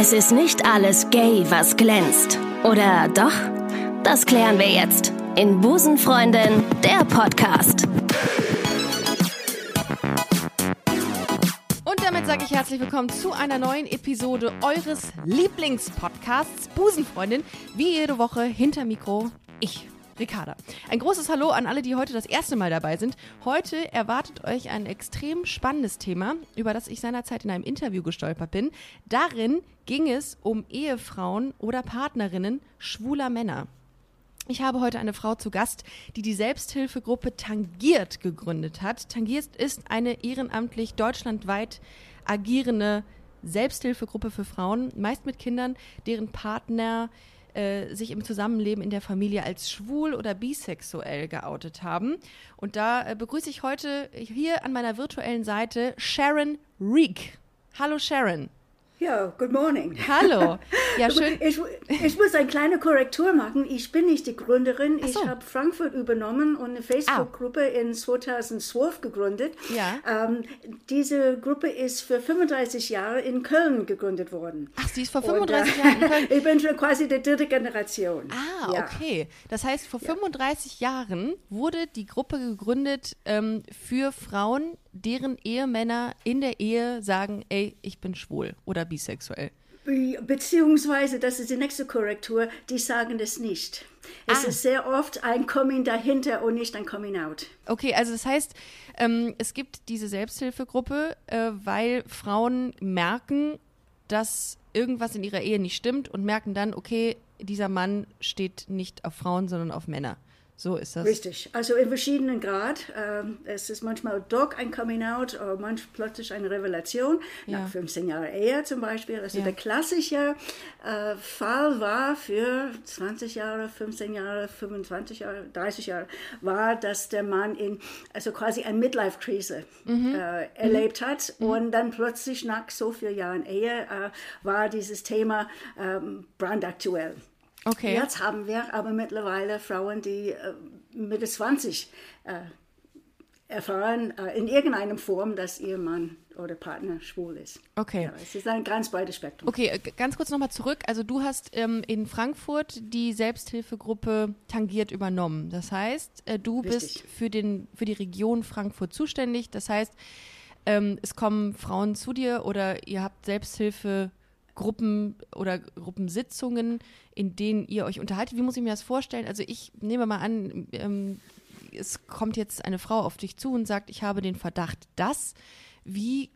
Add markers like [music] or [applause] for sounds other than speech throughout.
Es ist nicht alles gay, was glänzt. Oder doch? Das klären wir jetzt in Busenfreundin, der Podcast. Und damit sage ich herzlich willkommen zu einer neuen Episode eures Lieblingspodcasts Busenfreundin. Wie jede Woche hinter Mikro ich, Ricarda. Ein großes Hallo an alle, die heute das erste Mal dabei sind. Heute erwartet euch ein extrem spannendes Thema, über das ich seinerzeit in einem Interview gestolpert bin. Darin ging es um Ehefrauen oder Partnerinnen schwuler Männer. Ich habe heute eine Frau zu Gast, die die Selbsthilfegruppe Tangiert gegründet hat. Tangiert ist eine ehrenamtlich deutschlandweit agierende Selbsthilfegruppe für Frauen, meist mit Kindern, deren Partner äh, sich im Zusammenleben in der Familie als schwul oder bisexuell geoutet haben. Und da äh, begrüße ich heute hier an meiner virtuellen Seite Sharon Reek. Hallo Sharon. Ja, good morning. Hallo. Ja, [laughs] schön. Ich, ich, muss eine kleine Korrektur machen. Ich bin nicht die Gründerin. So. Ich habe Frankfurt übernommen und eine Facebook-Gruppe ah. in 2012 gegründet. Ja. Ähm, diese Gruppe ist für 35 Jahre in Köln gegründet worden. Ach, sie ist vor 35 und, äh, Jahren in Köln? [laughs] ich bin schon quasi die dritte Generation. Ah, ja. okay. Das heißt, vor ja. 35 Jahren wurde die Gruppe gegründet ähm, für Frauen, deren Ehemänner in der Ehe sagen, ey, ich bin schwul oder bisexuell. Beziehungsweise, das ist die nächste Korrektur, die sagen das nicht. Es ah. ist sehr oft ein Coming dahinter und nicht ein Coming out. Okay, also das heißt, ähm, es gibt diese Selbsthilfegruppe, äh, weil Frauen merken, dass irgendwas in ihrer Ehe nicht stimmt und merken dann, okay, dieser Mann steht nicht auf Frauen, sondern auf Männer. So ist das. Richtig. Also in verschiedenen Grad. Ähm, es ist manchmal doch ein Coming Out oder manchmal plötzlich eine Revelation. Ja. Nach 15 Jahren Ehe zum Beispiel. Also ja. der klassische äh, Fall war für 20 Jahre, 15 Jahre, 25 Jahre, 30 Jahre, war, dass der Mann in, also quasi eine Midlife-Krise mhm. äh, erlebt mhm. hat. Mhm. Und dann plötzlich nach so vielen Jahren Ehe äh, war dieses Thema ähm, brandaktuell. Okay. Jetzt haben wir aber mittlerweile Frauen, die äh, Mitte 20 äh, erfahren äh, in irgendeiner Form, dass ihr Mann oder Partner schwul ist. Okay. Ja, es ist ein ganz breites Spektrum. Okay, äh, ganz kurz nochmal zurück. Also du hast ähm, in Frankfurt die Selbsthilfegruppe Tangiert übernommen. Das heißt, äh, du Richtig. bist für, den, für die Region Frankfurt zuständig. Das heißt, ähm, es kommen Frauen zu dir oder ihr habt Selbsthilfe Gruppen oder Gruppensitzungen, in denen ihr euch unterhaltet. Wie muss ich mir das vorstellen? Also ich nehme mal an, ähm, es kommt jetzt eine Frau auf dich zu und sagt, ich habe den Verdacht, dass. Wie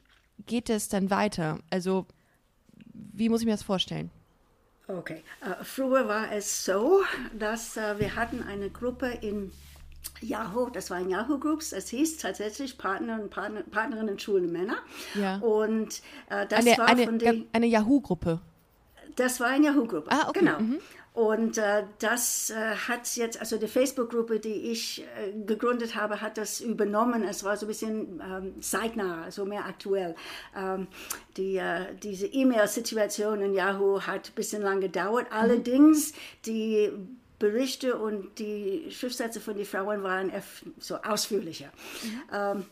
geht es dann weiter? Also wie muss ich mir das vorstellen? Okay, uh, früher war es so, dass uh, wir hatten eine Gruppe in Yahoo, das waren Yahoo Groups, es hieß tatsächlich Partner und Partner, Partnerinnen Schulen Männer. Ja. Und äh, das eine, war eine, von den. Eine Yahoo-Gruppe. Das war eine Yahoo-Gruppe. Ah, okay. Genau. Mhm. Und äh, das äh, hat jetzt, also die Facebook-Gruppe, die ich äh, gegründet habe, hat das übernommen. Es war so ein bisschen ähm, zeitnah, so mehr aktuell. Ähm, die, äh, diese E-Mail-Situation in Yahoo hat ein bisschen lang gedauert. Mhm. Allerdings, die Berichte und die Schriftsätze von den Frauen waren so ausführlicher. Mhm. Ähm,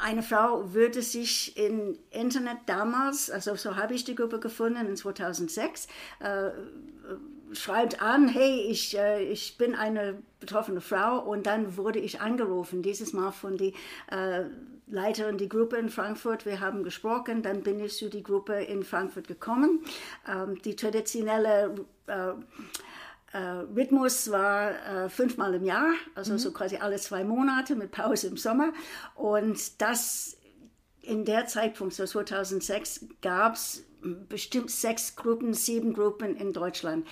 eine Frau würde sich im Internet damals, also so habe ich die Gruppe gefunden in 2006, äh, schreibt an, hey, ich, äh, ich bin eine betroffene Frau und dann wurde ich angerufen, dieses Mal von der äh, Leiterin der Gruppe in Frankfurt. Wir haben gesprochen, dann bin ich zu der Gruppe in Frankfurt gekommen. Ähm, die traditionelle äh, Rhythmus war äh, fünfmal im Jahr, also mhm. so quasi alle zwei Monate mit Pause im Sommer. Und das in der Zeitpunkt, so 2006, gab es bestimmt sechs Gruppen, sieben Gruppen in Deutschland.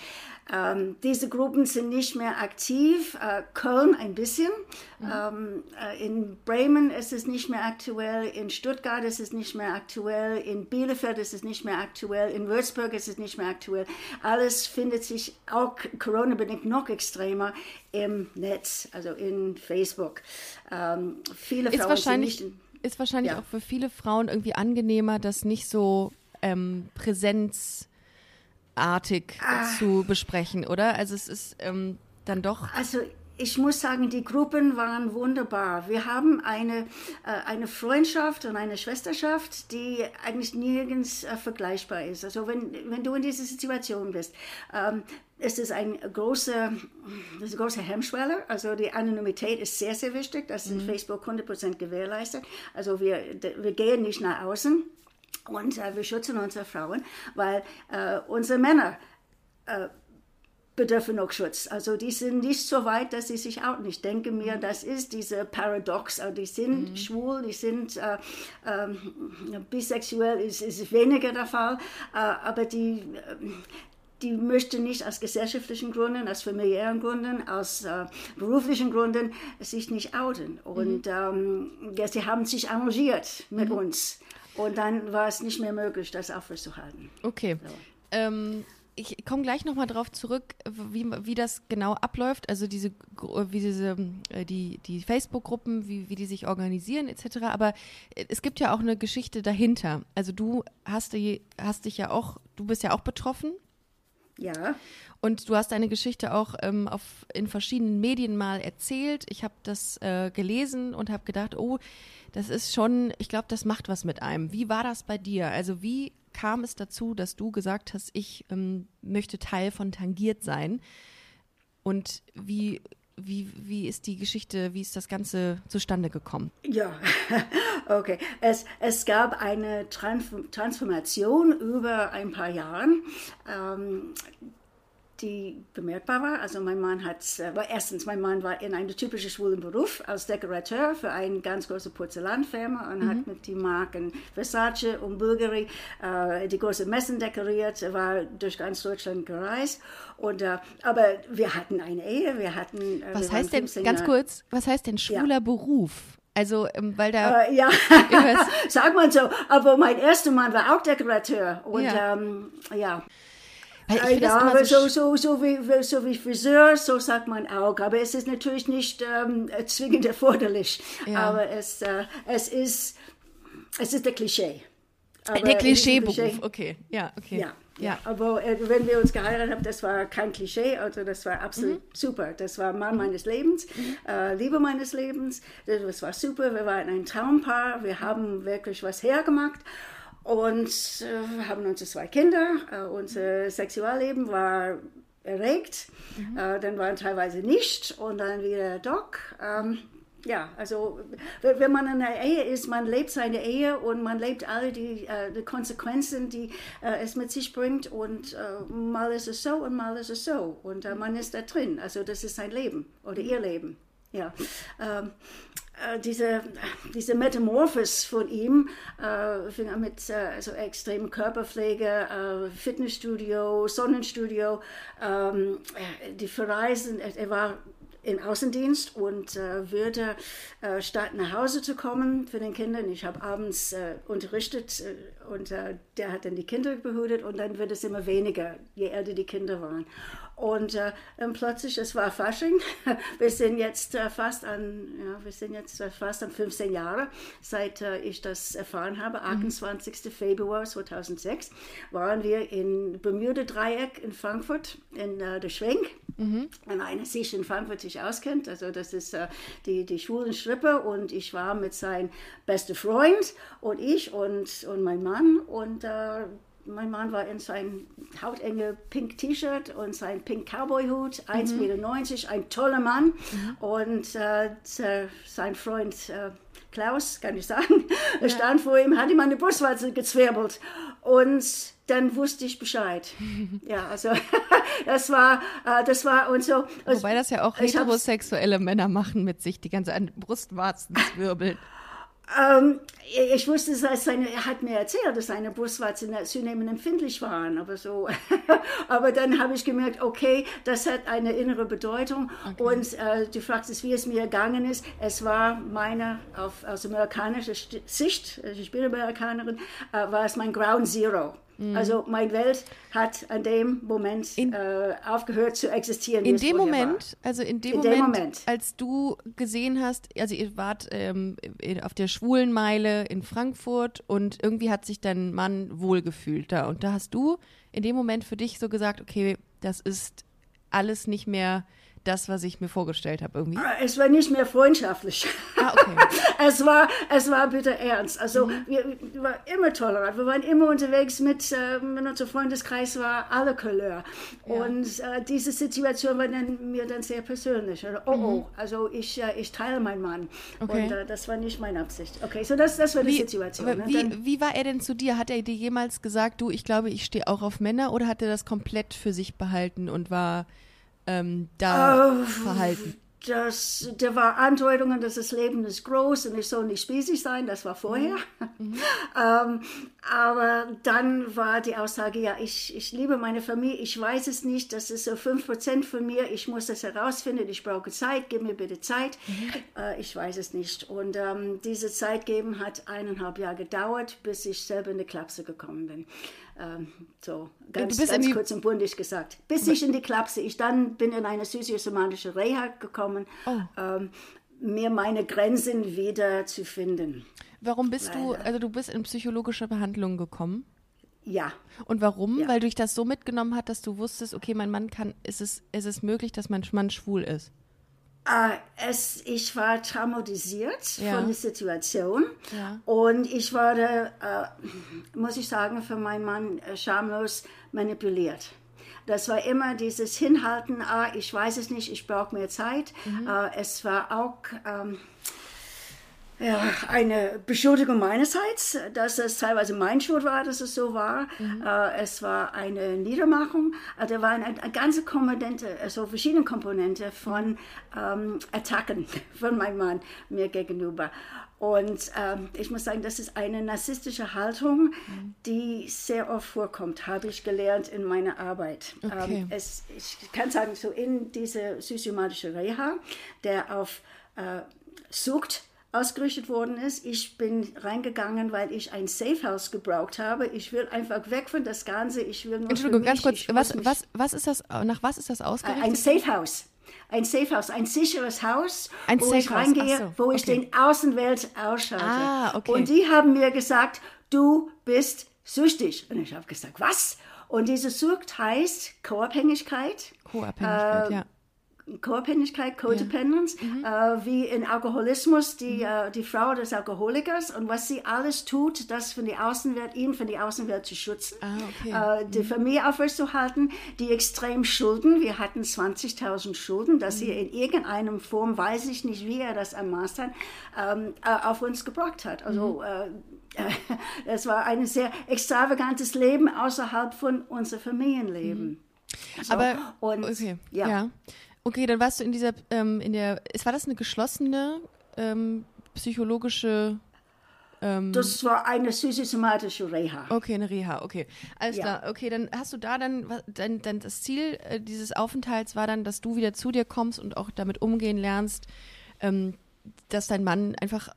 Ähm, diese Gruppen sind nicht mehr aktiv. Äh, Köln ein bisschen. Mhm. Ähm, äh, in Bremen ist es nicht mehr aktuell. In Stuttgart ist es nicht mehr aktuell. In Bielefeld ist es nicht mehr aktuell. In Würzburg ist es nicht mehr aktuell. Alles findet sich auch Corona-bedingt noch extremer im Netz, also in Facebook. Ähm, viele ist Frauen wahrscheinlich, nicht ist wahrscheinlich ja. auch für viele Frauen irgendwie angenehmer, das nicht so ähm, präsenzartig ah. zu besprechen, oder? Also es ist ähm, dann doch. Also ich muss sagen, die Gruppen waren wunderbar. Wir haben eine, äh, eine Freundschaft und eine Schwesterschaft, die eigentlich nirgends äh, vergleichbar ist. Also wenn, wenn du in dieser Situation bist, ähm, es ist ein große, das große Hemmschwelle. Also die Anonymität ist sehr, sehr wichtig. Das ist in Facebook 100% gewährleistet. Also wir, wir gehen nicht nach außen und äh, wir schützen unsere Frauen, weil äh, unsere Männer äh, bedürfen noch Schutz. Also die sind nicht so weit, dass sie sich outen. Ich denke mir, das ist diese Paradox. Also die sind mhm. schwul, die sind äh, äh, bisexuell, ist, ist weniger der Fall, äh, aber die die möchte nicht aus gesellschaftlichen Gründen, aus familiären Gründen, aus äh, beruflichen Gründen sich nicht outen. Und mhm. ähm, ja, sie haben sich arrangiert mit mhm. uns. Und dann war es nicht mehr möglich, das aufrechtzuerhalten. Okay. So. Ähm, ich komme gleich nochmal drauf zurück, wie, wie das genau abläuft, also diese, wie diese, äh, die, die Facebook-Gruppen, wie, wie die sich organisieren etc. Aber es gibt ja auch eine Geschichte dahinter. Also du hast, die, hast dich ja auch, du bist ja auch betroffen. Ja. Und du hast deine Geschichte auch ähm, auf, in verschiedenen Medien mal erzählt. Ich habe das äh, gelesen und habe gedacht, oh, das ist schon, ich glaube, das macht was mit einem. Wie war das bei dir? Also wie kam es dazu, dass du gesagt hast, ich ähm, möchte Teil von Tangiert sein? Und wie, wie, wie ist die Geschichte, wie ist das Ganze zustande gekommen? Ja, [laughs] okay. Es, es gab eine Transformation über ein paar Jahre. Ähm, die bemerkbar war. Also mein Mann hat, äh, war erstens, mein Mann war in einem typischen schwulen Beruf als Dekorateur für eine ganz große Porzellanfirma und mhm. hat mit den Marken Versace und Bulgari äh, die großen Messen dekoriert, war durch ganz Deutschland gereist. Und, äh, aber wir hatten eine Ehe, wir hatten... Äh, was wir heißt denn, ganz kurz, was heißt denn schwuler ja. Beruf? Also, ähm, weil da. Uh, ja, [laughs] [laughs] sag mal so. Aber mein erster Mann war auch Dekorateur. Und ja. Ähm, ja. Ja, so, so, so, wie, so wie Friseur, so sagt man auch. Aber es ist natürlich nicht ähm, zwingend [laughs] erforderlich. Ja. Aber es, äh, es, ist, es ist der Klischee. Aber der Klischeeberuf, Klischee. okay. Ja, okay. Ja. Ja, aber äh, wenn wir uns geheiratet haben, das war kein Klischee, also das war absolut mhm. super. Das war Mann meines Lebens, mhm. äh, Liebe meines Lebens, das war super. Wir waren ein Traumpaar, wir haben wirklich was hergemacht. Und äh, haben unsere zwei Kinder. Äh, unser Sexualleben war erregt, mhm. äh, dann waren teilweise nicht und dann wieder doch. Ähm, ja, also wenn man in einer Ehe ist, man lebt seine Ehe und man lebt alle die, äh, die Konsequenzen, die äh, es mit sich bringt und äh, mal ist es so und mal ist es so und äh, man ist da drin. Also das ist sein Leben oder ihr Leben. Ja. Ähm, äh, diese, diese Metamorphos von ihm äh, fing an mit äh, so extremen Körperpflege, äh, Fitnessstudio, Sonnenstudio, ähm, äh, die Verreisen, er war in Außendienst und äh, würde, äh, statt nach Hause zu kommen für den Kindern, ich habe abends äh, unterrichtet äh, und äh, der hat dann die Kinder behütet und dann wird es immer weniger, je älter die Kinder waren. Und äh, plötzlich, es war Fasching, [laughs] wir sind jetzt fast an, ja, wir sind jetzt fast an 15 Jahre, seit ich das erfahren habe, 28. Mhm. Februar 2006, waren wir in Bermuda-Dreieck in Frankfurt, in der Schwenk. Mhm. Wenn einer sich in Frankfurt sich auskennt, also das ist äh, die, die schwulen Strippe und ich war mit seinem besten Freund und ich und, und mein Mann und äh, mein Mann war in sein hautenge pink T-Shirt und sein pink Cowboy-Hut, 1,90 mhm. Meter, ein toller Mann. Mhm. Und äh, sein Freund äh, Klaus, kann ich sagen, ja. [laughs] stand vor ihm, hat ihm eine Brustwarze gezwirbelt. Und dann wusste ich Bescheid. [laughs] ja, also [laughs] das war, äh, das war und so. Wobei das ja auch heterosexuelle Männer machen mit sich, die ganze Brustwarzen zwirbeln. Ähm, ich wusste, dass seine, er hat mir erzählt, dass seine Brustwarzen zunehmend empfindlich waren, aber so. [laughs] aber dann habe ich gemerkt, okay, das hat eine innere Bedeutung. Okay. Und äh, du fragst wie es mir gegangen ist. Es war meine, auf, aus amerikanischer Sicht, ich bin Amerikanerin, äh, war es mein Ground Zero. Mhm. Also meine Welt hat an dem Moment in, äh, aufgehört zu existieren. In dem Moment, war. also in dem, in Moment, dem, Moment, als du gesehen hast, also ihr wart ähm, auf der Schwulenmeile in Frankfurt und irgendwie hat sich dein Mann wohlgefühlt da. Und da hast du in dem Moment für dich so gesagt, okay, das ist alles nicht mehr das, was ich mir vorgestellt habe irgendwie? Es war nicht mehr freundschaftlich. Ah, okay. [laughs] es, war, es war bitte ernst. Also mhm. wir, wir waren immer tolerant. Wir waren immer unterwegs mit, äh, unser Freundeskreis war alle Couleur. Ja. Und äh, diese Situation war dann, mir dann sehr persönlich. Also, oh, mhm. oh, also ich, äh, ich teile meinen Mann. Okay. Und äh, das war nicht meine Absicht. Okay, so das, das war die Situation. Ne? Wie, dann, wie war er denn zu dir? Hat er dir jemals gesagt, du, ich glaube, ich stehe auch auf Männer oder hat er das komplett für sich behalten und war ähm, da uh, verhalten? Das, der war Andeutungen, dass das Leben ist groß und ich soll nicht spießig sein, das war vorher. Mhm. [laughs] ähm, aber dann war die Aussage, ja, ich, ich liebe meine Familie, ich weiß es nicht, das ist so 5% von mir, ich muss das herausfinden, ich brauche Zeit, gib mir bitte Zeit. Mhm. Äh, ich weiß es nicht. Und ähm, diese Zeit geben hat eineinhalb Jahre gedauert, bis ich selber in die Klapse gekommen bin. Ähm, so ganz, ganz kurz und bundig gesagt. Bis ich in die Klapse, ich dann bin in eine psychosomatische Reha gekommen, oh. ähm, mir meine Grenzen wieder zu finden. Warum bist Leider. du, also du bist in psychologische Behandlung gekommen? Ja. Und warum? Ja. Weil du dich das so mitgenommen hat, dass du wusstest, okay, mein Mann kann, ist es, ist es möglich, dass mein Mann schwul ist? Äh, es, ich war traumatisiert ja. von der Situation ja. und ich wurde, äh, muss ich sagen, für meinen Mann äh, schamlos manipuliert. Das war immer dieses Hinhalten, ah, ich weiß es nicht, ich brauche mehr Zeit. Mhm. Äh, es war auch... Ähm, ja, eine Beschuldigung meinerseits, dass es teilweise mein Schuld war, dass es so war. Mhm. Äh, es war eine Niedermachung. Äh, da waren eine, eine ganze Komponente, also verschiedene Komponente von ähm, Attacken [laughs] von meinem Mann mir gegenüber. Und ähm, ich muss sagen, das ist eine narzisstische Haltung, mhm. die sehr oft vorkommt, habe ich gelernt in meiner Arbeit. Okay. Ähm, es, ich kann sagen, so in diese systematische Reha, der auf äh, Sucht ausgerichtet worden ist. Ich bin reingegangen, weil ich ein Safe House gebraucht habe. Ich will einfach weg von das Ganze. Ich will nur Entschuldigung, ganz kurz. Was, was, was ist das? Nach was ist das ausgerichtet? Ein Safe House. Ein Safe House, ein sicheres Haus, ein wo Safe ich reingehe, so, wo okay. ich den Außenwelt ausschalte. Ah, okay. Und die haben mir gesagt, du bist süchtig. Und ich habe gesagt, was? Und diese Sucht heißt Co-Abhängigkeit. Co-Abhängigkeit, äh, ja Co-Abhängigkeit, Codependence, ja. mhm. äh, wie in Alkoholismus die, mhm. äh, die Frau des Alkoholikers und was sie alles tut, das von der Außenwelt, ihn von der Außenwelt zu schützen, ah, okay. äh, die mhm. Familie aufrechtzuerhalten, die extrem Schulden, wir hatten 20.000 Schulden, dass sie mhm. in irgendeiner Form, weiß ich nicht, wie er das ermaßt hat, ähm, äh, auf uns gebracht hat. Also mhm. äh, [laughs] es war ein sehr extravagantes Leben außerhalb von unserem Familienleben. Mhm. So, Aber und, okay, ja. ja. Okay, dann warst du in dieser, ähm, in der, war das eine geschlossene ähm, psychologische ähm, das war eine systematische Reha. Okay, eine Reha, okay. Alles ja. klar. Okay, dann hast du da dann, dann, dann das Ziel äh, dieses Aufenthalts war dann, dass du wieder zu dir kommst und auch damit umgehen lernst, ähm, dass dein Mann einfach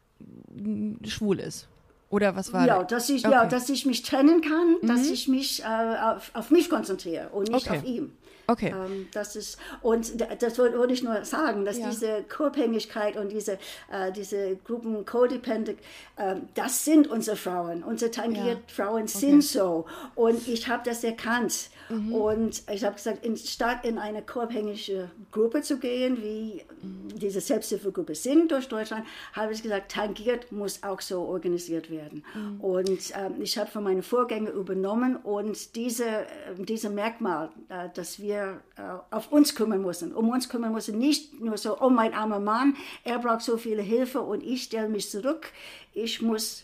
schwul ist. Oder was war ja, das? Dass ich, okay. Ja, dass ich mich trennen kann, mhm. dass ich mich äh, auf, auf, mich konzentriere und nicht okay. auf ihn. Okay. Ähm, das ist, und das wollte ich nur sagen, dass ja. diese Co-Abhängigkeit und diese, äh, diese Gruppen Codependent, äh, das sind unsere Frauen. Unsere tangiert ja. Frauen sind okay. so. Und ich habe das erkannt. Mhm. Und ich habe gesagt, in, statt in eine co-abhängige Gruppe zu gehen, wie mhm. diese Selbsthilfegruppe sind durch Deutschland, habe ich gesagt, tangiert muss auch so organisiert werden. Mhm. Und ähm, ich habe von meinen Vorgängern übernommen und diese, äh, diese Merkmal, äh, dass wir äh, auf uns kümmern müssen, um uns kümmern müssen, nicht nur so, oh mein armer Mann, er braucht so viele Hilfe und ich stelle mich zurück. Ich muss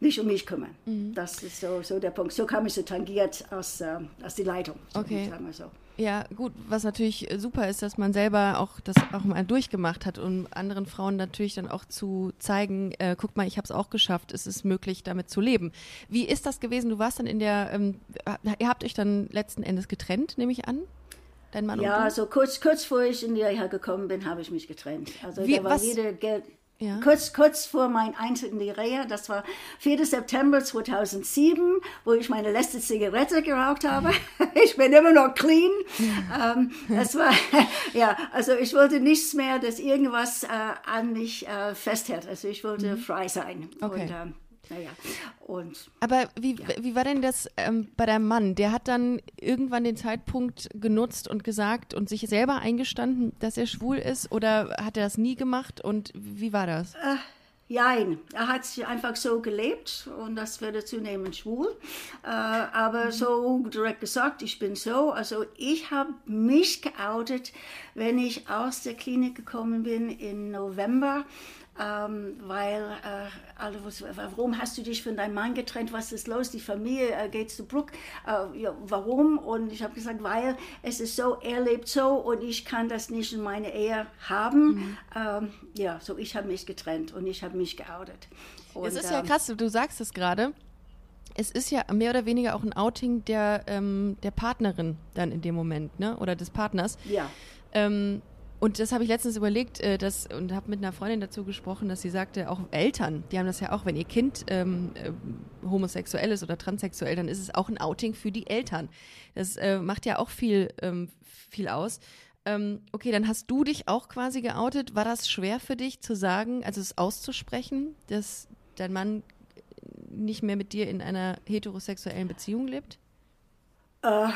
nicht um mich kümmern. Mhm. Das ist so, so der Punkt. So kam ich so tangiert aus, äh, aus die Leitung. Okay. So. Ja, gut, was natürlich super ist, dass man selber auch das auch mal durchgemacht hat, um anderen Frauen natürlich dann auch zu zeigen, äh, guck mal, ich habe es auch geschafft, es ist möglich, damit zu leben. Wie ist das gewesen? Du warst dann in der, ähm, ihr habt euch dann letzten Endes getrennt, nehme ich an? Dein Mann ja, und du? so kurz, kurz vor ich in die Reha gekommen bin, habe ich mich getrennt. Also Wie, da war was? jede Geld ja. Kurz, kurz vor meinem Eintritt in die Reha, das war 4. September 2007, wo ich meine letzte Zigarette geraucht habe. [laughs] Ich bin immer noch clean. Ähm, das war, [laughs] ja, also ich wollte nichts mehr, dass irgendwas äh, an mich äh, festhält. Also ich wollte mhm. frei sein. Okay. Und, ähm, naja. Und, Aber wie, ja. wie war denn das ähm, bei deinem Mann? Der hat dann irgendwann den Zeitpunkt genutzt und gesagt und sich selber eingestanden, dass er schwul ist oder hat er das nie gemacht und wie war das? Äh, Nein, er hat sich einfach so gelebt und das wurde zunehmend schwul. Äh, aber mhm. so direkt gesagt, ich bin so. Also ich habe mich geoutet, wenn ich aus der Klinik gekommen bin im November ähm, weil äh, alle, was, warum hast du dich von deinem Mann getrennt, was ist los, die Familie äh, geht zu Bruck, äh, ja, warum? Und ich habe gesagt, weil es ist so, er lebt so und ich kann das nicht in meine Ehe haben. Mhm. Ähm, ja, so ich habe mich getrennt und ich habe mich geoutet. Es ist ja ähm, krass, du sagst es gerade. Es ist ja mehr oder weniger auch ein Outing der, ähm, der Partnerin dann in dem Moment, ne? Oder des Partners. Ja. Ähm, und das habe ich letztens überlegt äh, dass, und habe mit einer Freundin dazu gesprochen, dass sie sagte, auch Eltern, die haben das ja auch, wenn ihr Kind ähm, äh, homosexuell ist oder transsexuell, dann ist es auch ein Outing für die Eltern. Das äh, macht ja auch viel, ähm, viel aus. Ähm, okay, dann hast du dich auch quasi geoutet. War das schwer für dich zu sagen, also es auszusprechen, dass dein Mann nicht mehr mit dir in einer heterosexuellen Beziehung lebt? Äh,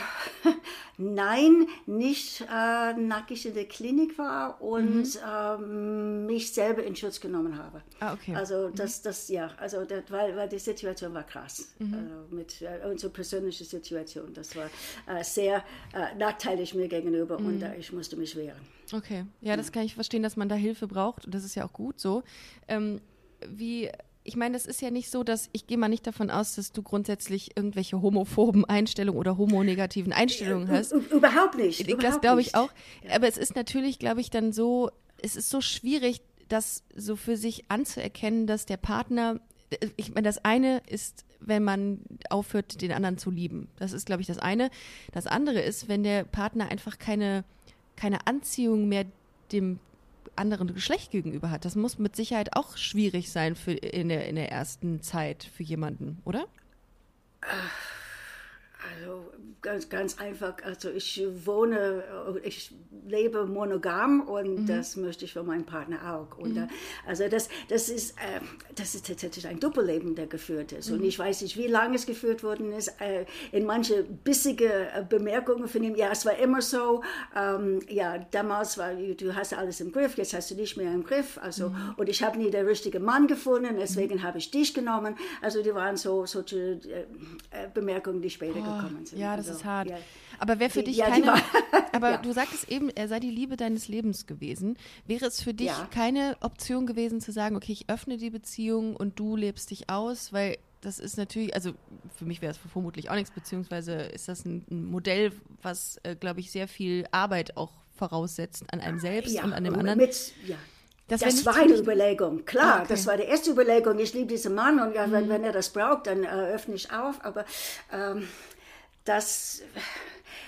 [laughs] nein, nicht äh, nackig in der Klinik war und mhm. ähm, mich selber in Schutz genommen habe. Ah, okay. Also mhm. das, das, ja, also das, weil, weil die Situation war krass. Mhm. Also mit äh, unsere persönliche Situation, das war äh, sehr äh, nachteilig mir gegenüber und mhm. ich musste mich wehren. Okay, ja, das kann ich verstehen, dass man da Hilfe braucht und das ist ja auch gut so. Ähm, wie ich meine, das ist ja nicht so, dass ich gehe mal nicht davon aus, dass du grundsätzlich irgendwelche homophoben Einstellungen oder homonegativen Einstellungen hast. Überhaupt nicht. Das glaube ich auch. Aber es ist natürlich, glaube ich, dann so, es ist so schwierig, das so für sich anzuerkennen, dass der Partner, ich meine, das eine ist, wenn man aufhört, den anderen zu lieben. Das ist, glaube ich, das eine. Das andere ist, wenn der Partner einfach keine, keine Anziehung mehr dem anderen Geschlecht gegenüber hat. Das muss mit Sicherheit auch schwierig sein für in der, in der ersten Zeit für jemanden, oder? Also ganz, ganz einfach. Also ich wohne, ich lebe monogam und mhm. das möchte ich für meinen Partner auch. Und mhm. also das, das ist, äh, das ist tatsächlich ein Doppelleben, der geführt ist. Mhm. Und ich weiß nicht, wie lange es geführt worden ist. Äh, in manche bissige äh, Bemerkungen von ihm, ja, es war immer so. Ähm, ja, damals war, du hast alles im Griff, jetzt hast du nicht mehr im Griff. Also mhm. und ich habe nie den richtigen Mann gefunden, deswegen mhm. habe ich dich genommen. Also die waren so solche äh, Bemerkungen, die später oh, gekommen sind. Ja, das also, ist hart. Ja. Aber wäre für dich ja, keine. [laughs] aber ja. du sagtest eben, er sei die Liebe deines Lebens gewesen. Wäre es für dich keine Option gewesen zu sagen, okay, ich öffne die Beziehung und du lebst dich aus, weil das ist natürlich, also für mich wäre es vermutlich auch nichts, beziehungsweise ist das ein, ein Modell, was, äh, glaube ich, sehr viel Arbeit auch voraussetzt an einem selbst und an dem anderen. Mit, ja. Das, das war eine Überlegung, klar. Ah, okay. Das war die erste Überlegung. Ich liebe diesen Mann und ja, wenn, mhm. wenn er das braucht, dann äh, öffne ich auf. Aber ähm, das,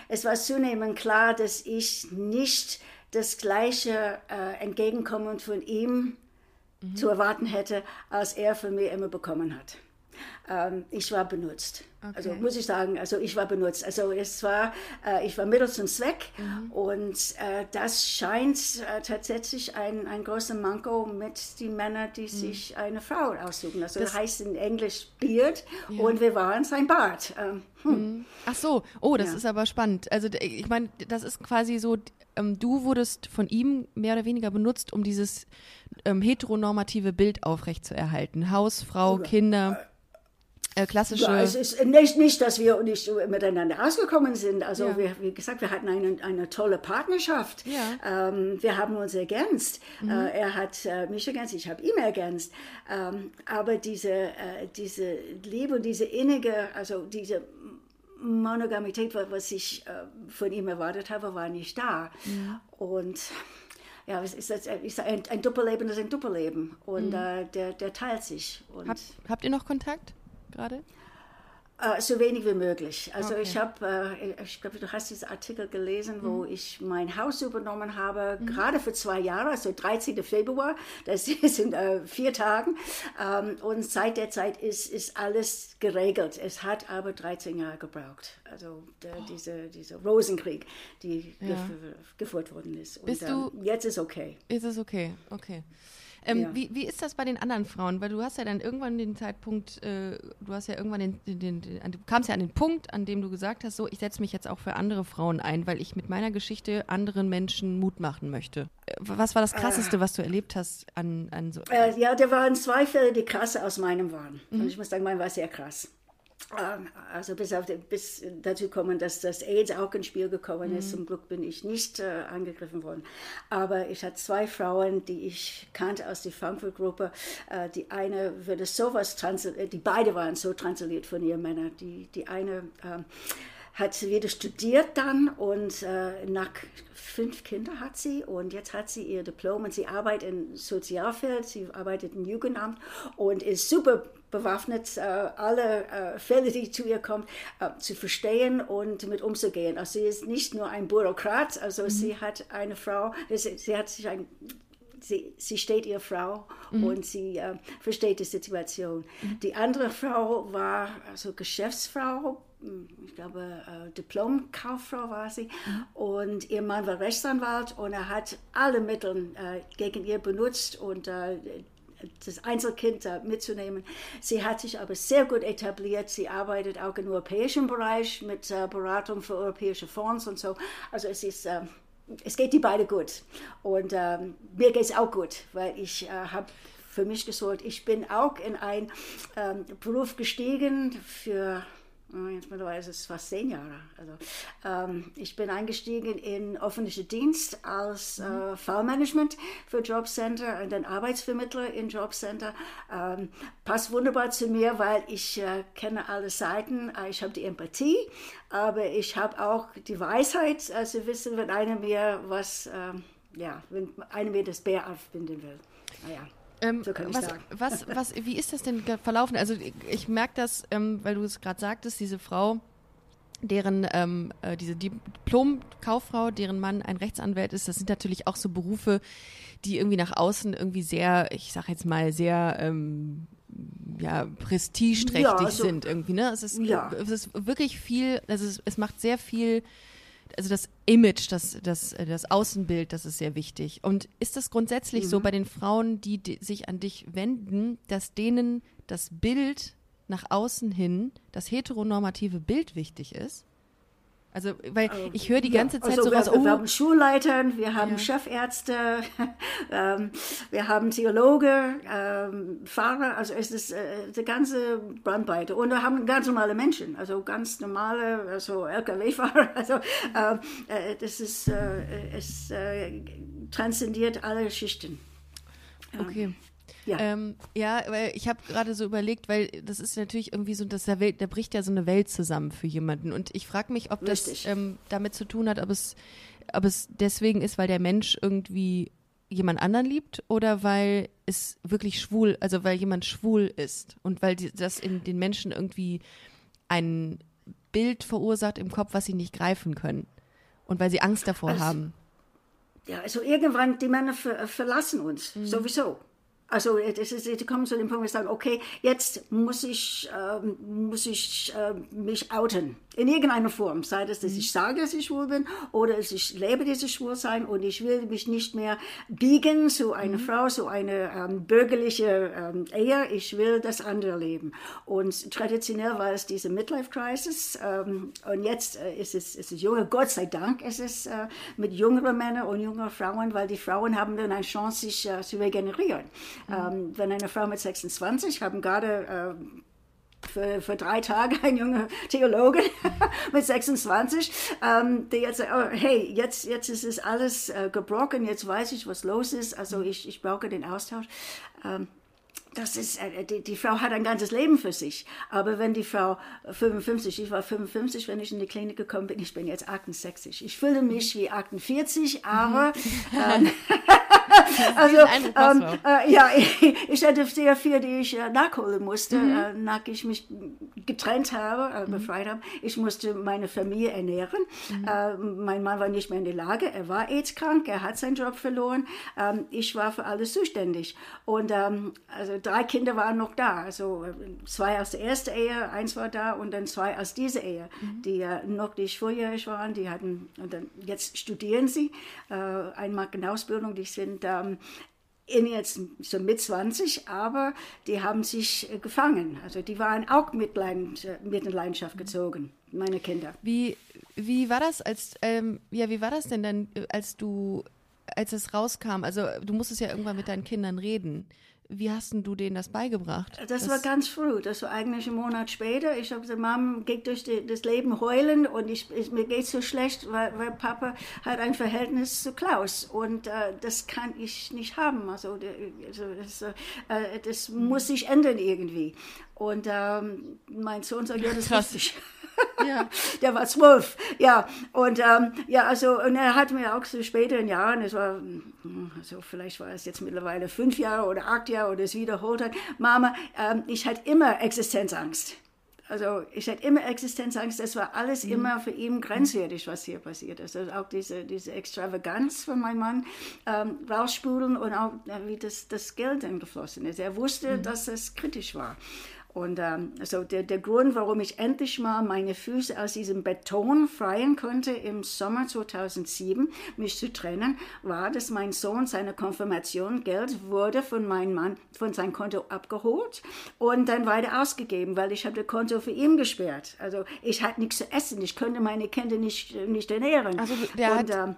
es war zunehmend klar, dass ich nicht das gleiche äh, Entgegenkommen von ihm mhm. zu erwarten hätte, als er von mir immer bekommen hat. Ähm, ich war benutzt. Also okay. Also muss ich sagen, also ich war benutzt. Also es war, äh, ich war Mittel zum Zweck mhm. und äh, das scheint äh, tatsächlich ein, ein großer Manko mit den Männern, die mhm. sich eine Frau aussuchen. Also das heißt in Englisch Beard ja. und wir waren sein Bart. Ähm, hm. Mhm. Ach so, oh, das ja. ist aber spannend. Also ich meine, das ist quasi so, ähm, du wurdest von ihm mehr oder weniger benutzt, um dieses ähm, heteronormative Bild aufrechtzuerhalten. Hausfrau, Kinder äh, klassische. Ja, es ist nicht, nicht, dass wir nicht miteinander ausgekommen sind. Also, ja. wir, wie gesagt, wir hatten eine, eine tolle Partnerschaft. Ja. Ähm, wir haben uns ergänzt. Mhm. Äh, er hat äh, mich ergänzt, ich habe ihn ergänzt. Ähm, aber diese, äh, diese Liebe und diese innige, also diese Monogamität, was ich äh, von ihm erwartet habe, war nicht da. Mhm. Und ja, es ist, ist ein, ein Doppelleben ist ein Doppelleben und mhm. äh, der, der teilt sich. Und Hab, habt ihr noch Kontakt? Gerade? Uh, so wenig wie möglich. Also okay. ich habe, uh, ich glaube, du hast diesen Artikel gelesen, wo mhm. ich mein Haus übernommen habe, mhm. gerade für zwei Jahre, also 13. Februar, das [laughs] sind uh, vier Tage. Um, und seit der Zeit ist, ist alles geregelt. Es hat aber 13 Jahre gebraucht. Also der, oh. diese, dieser Rosenkrieg, die ja. geführt worden ist. Und Bist du, jetzt ist okay. Ist es okay, okay. Ähm, ja. wie, wie ist das bei den anderen Frauen? Weil du hast ja dann irgendwann den Zeitpunkt, äh, du hast ja irgendwann den, den, den, den, du kamst ja an den Punkt, an dem du gesagt hast, so, ich setze mich jetzt auch für andere Frauen ein, weil ich mit meiner Geschichte anderen Menschen Mut machen möchte. Äh, was war das Krasseste, äh, was du erlebt hast an, an so? Äh, ja, da waren zwei Fälle, die krasse aus meinem waren. Mhm. Und ich muss sagen, mein war sehr krass. Ähm, also bis, auf, bis dazu kommen, dass das AIDS auch ins Spiel gekommen ist. Mhm. Zum Glück bin ich nicht äh, angegriffen worden. Aber ich hatte zwei Frauen, die ich kannte aus der Frankfurt-Gruppe. Äh, die eine würde sowas transiliert, die beide waren so transiliert von ihren Männern. Die, die eine äh, hat wieder studiert dann und äh, nach fünf Kinder hat sie und jetzt hat sie ihr Diplom und sie arbeitet im Sozialfeld, sie arbeitet im Jugendamt und ist super bewaffnet, äh, alle äh, Fälle, die zu ihr kommen, äh, zu verstehen und mit umzugehen. Also sie ist nicht nur ein Bürokrat, also mhm. sie hat eine Frau, sie, sie hat sich ein Sie, sie, steht ihr Frau mhm. und sie äh, versteht die Situation. Mhm. Die andere Frau war also Geschäftsfrau, ich glaube äh, Diplomkauffrau war sie mhm. und ihr Mann war Rechtsanwalt und er hat alle Mittel äh, gegen ihr benutzt und äh, das Einzelkind mitzunehmen. Sie hat sich aber sehr gut etabliert. Sie arbeitet auch im europäischen Bereich mit äh, Beratung für europäische Fonds und so. Also es ist äh, es geht die beide gut. Und ähm, mir geht es auch gut, weil ich äh, habe für mich gesorgt, ich bin auch in einen ähm, Beruf gestiegen für Jetzt mittlerweile ist es fast zehn Jahre. Also, ähm, ich bin eingestiegen in öffentlichen Dienst als äh, mhm. Fallmanagement für Jobcenter und dann Arbeitsvermittler in Jobcenter. Ähm, passt wunderbar zu mir, weil ich äh, kenne alle Seiten. Äh, ich habe die Empathie, aber ich habe auch die Weisheit, also wissen, wenn einer mir was, ähm, ja, wenn einer mir das Bär aufbinden will. Naja. Ähm, so kann ich was, sagen. Was, [laughs] was, wie ist das denn verlaufen? Also ich, merke das, ähm, weil du es gerade sagtest, diese Frau, deren ähm, äh, diese Diplom-Kauffrau, deren Mann ein Rechtsanwalt ist, das sind natürlich auch so Berufe, die irgendwie nach außen irgendwie sehr, ich sag jetzt mal, sehr ähm, ja, prestigeträchtig ja, also, sind irgendwie, ne? Es ist, ja. es ist wirklich viel, also es, es macht sehr viel also das Image, das, das, das Außenbild, das ist sehr wichtig. Und ist das grundsätzlich mhm. so bei den Frauen, die, die sich an dich wenden, dass denen das Bild nach außen hin, das heteronormative Bild wichtig ist? Also, weil ähm, ich höre die ganze Zeit also so raus. Wir, oh, wir haben Schulleitern, wir haben ja. Chefärzte, [laughs] ähm, wir haben Theologe, ähm, Fahrer, also es ist äh, die ganze Brandweite. Und wir haben ganz normale Menschen, also ganz normale, also LKW-Fahrer. [laughs] Also ähm, äh, das ist, äh, es äh, transzendiert alle Schichten. Okay. Ja, ähm, ja weil ich habe gerade so überlegt, weil das ist natürlich irgendwie so, dass der Welt, da bricht ja so eine Welt zusammen für jemanden. Und ich frage mich, ob Richtig. das ähm, damit zu tun hat, ob es, ob es deswegen ist, weil der Mensch irgendwie jemand anderen liebt oder weil es wirklich schwul, also weil jemand schwul ist und weil die, das in den Menschen irgendwie ein Bild verursacht im Kopf, was sie nicht greifen können und weil sie Angst davor also, haben. Ja, also irgendwann die Männer ver verlassen uns mhm. sowieso. Also das ist, kommen zu dem Punkt, wo sie sagen, okay, jetzt muss ich, äh, muss ich äh, mich outen in irgendeiner Form, sei das, dass mhm. ich sage, dass ich schwul bin oder dass ich lebe dieses Schwulsein und ich will mich nicht mehr biegen zu einer mhm. Frau, zu einer ähm, bürgerliche ähm, Ehe, ich will das andere leben. Und traditionell war es diese Midlife-Crisis ähm, und jetzt äh, ist, es, ist es junge, Gott sei Dank ist es äh, mit jüngeren Männern und jüngeren Frauen, weil die Frauen haben dann eine Chance, sich äh, zu regenerieren. Mhm. Ähm, wenn eine Frau mit 26, haben gerade äh, für, für drei Tage ein junger Theologe [laughs] mit 26, ähm, der jetzt sagt, oh, hey, jetzt, jetzt ist es alles äh, gebrochen, jetzt weiß ich, was los ist, also ich, ich brauche den Austausch. Ähm, das ist, äh, die, die, Frau hat ein ganzes Leben für sich. Aber wenn die Frau 55, ich war 55, wenn ich in die Klinik gekommen bin, ich bin jetzt 68. Ich fühle mich wie 48, aber ähm, [laughs] [laughs] [laughs] also, ähm, äh, ja, ich, [laughs] ich, hatte sehr viel, die ich äh, nachholen musste, mhm. äh, nach ich mich getrennt habe, äh, mhm. befreit habe. Ich musste meine Familie ernähren. Mhm. Äh, mein Mann war nicht mehr in der Lage, er war AIDS-krank, er hat seinen Job verloren. Ähm, ich war für alles zuständig. Und ähm, also drei Kinder waren noch da. Also äh, zwei aus der ersten Ehe, eins war da und dann zwei aus dieser Ehe, mhm. die noch nicht vorjährig waren. Die hatten, und dann, jetzt studieren sie, einmal in Ausbildung, die sind ähm, in jetzt so mit 20, aber die haben sich äh, gefangen. Also die waren auch mit, äh, mit in Leidenschaft gezogen, meine Kinder. Wie, wie war das als ähm, ja wie war das denn dann, äh, als du als es rauskam? Also du musstest ja irgendwann mit deinen Kindern reden. Wie hast du denen das beigebracht? Das, das war ganz früh. Das war eigentlich einen Monat später. Ich habe gesagt, Mom geht durch die, das Leben heulen und ich, ich mir geht so schlecht, weil, weil, Papa hat ein Verhältnis zu Klaus und äh, das kann ich nicht haben. Also, also das, äh, das muss sich ändern irgendwie. Und ähm, mein Sohn sagt, ja, das wusste ich. Ja. der war zwölf, ja. Und ähm, ja, also und er hat mir auch so später in Jahren, es war, also vielleicht war es jetzt mittlerweile fünf Jahre oder acht Jahre oder es wiederholt hat, Mama, ähm, ich hatte immer Existenzangst. Also ich hatte immer Existenzangst, das war alles mhm. immer für ihn grenzwertig, was hier passiert ist. Also auch diese, diese Extravaganz von meinem Mann ähm, rausspulen und auch wie das, das Geld dann geflossen ist. Er wusste, mhm. dass es kritisch war. Und ähm, also der, der Grund, warum ich endlich mal meine Füße aus diesem Beton freien konnte im Sommer 2007, mich zu trennen, war, dass mein Sohn seine Konfirmation Geld wurde von meinem Mann von seinem Konto abgeholt und dann weiter ausgegeben, weil ich habe das Konto für ihn gesperrt. Also ich hatte nichts zu essen, ich konnte meine Kinder nicht, nicht ernähren. Also der und, hat ähm,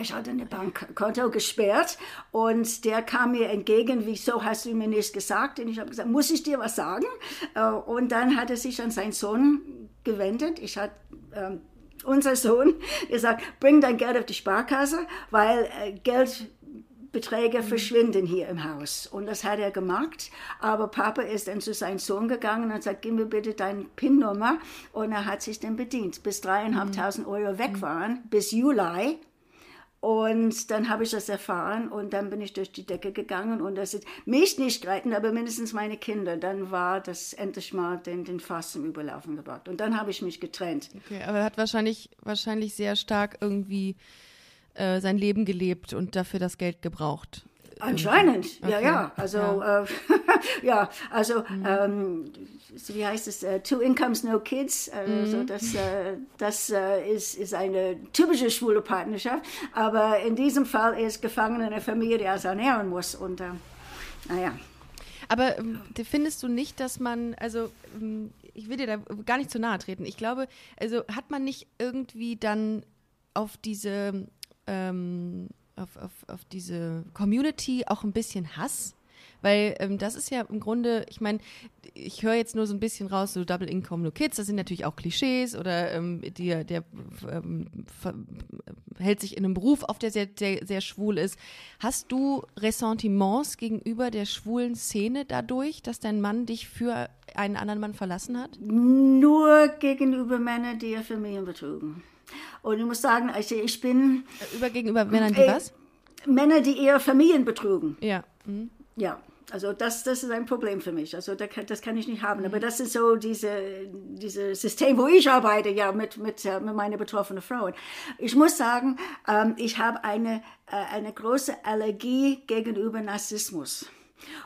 ich hatte eine Bankkonto gesperrt und der kam mir entgegen, wieso hast du mir nichts gesagt? Und ich habe gesagt, muss ich dir was sagen? Äh, und dann hat er sich an seinen Sohn gewendet. Ich hatte ähm, unser Sohn gesagt, bring dein Geld auf die Sparkasse, weil äh, Geldbeträge mhm. verschwinden hier im Haus. Und das hat er gemacht. Aber Papa ist dann zu seinem Sohn gegangen und sagt, gib mir bitte deine PIN-Nummer. Und er hat sich dann bedient, bis dreieinhalbtausend mhm. Euro weg waren, bis Juli. Und dann habe ich das erfahren und dann bin ich durch die Decke gegangen und das ist mich nicht gerettet, aber mindestens meine Kinder. Dann war das endlich mal den, den Fass zum Überlaufen gebracht. Und dann habe ich mich getrennt. Okay, aber er hat wahrscheinlich, wahrscheinlich sehr stark irgendwie äh, sein Leben gelebt und dafür das Geld gebraucht. Anscheinend, okay. ja, ja. Also, ja, äh, [laughs] ja also, mhm. ähm, wie heißt es? Uh, two incomes, no kids. Also, mhm. das, äh, das äh, ist, ist eine typische schwule Partnerschaft. Aber in diesem Fall ist gefangen eine Familie, die er ernähren muss. Und, äh, naja. Aber ähm, findest du nicht, dass man, also ähm, ich will dir da gar nicht zu nahe treten. Ich glaube, also hat man nicht irgendwie dann auf diese ähm, auf, auf, auf diese Community auch ein bisschen Hass? Weil ähm, das ist ja im Grunde, ich meine, ich höre jetzt nur so ein bisschen raus, so Double Income No Kids, das sind natürlich auch Klischees oder ähm, die, der ähm, hält sich in einem Beruf auf, der sehr, sehr, sehr schwul ist. Hast du Ressentiments gegenüber der schwulen Szene dadurch, dass dein Mann dich für einen anderen Mann verlassen hat? Nur gegenüber Männern, die ihr Familien betrugen. Und ich muss sagen, also ich bin. Über gegenüber Männern, die äh, was? Männer, die eher Familien betrugen. Ja. Mhm. Ja. Also das, das ist ein Problem für mich. Also das kann ich nicht haben. Aber das ist so diese, diese System, wo ich arbeite, ja, mit, mit, mit meinen betroffenen Frauen. Ich muss sagen, ähm, ich habe eine, äh, eine große Allergie gegenüber Narzissmus.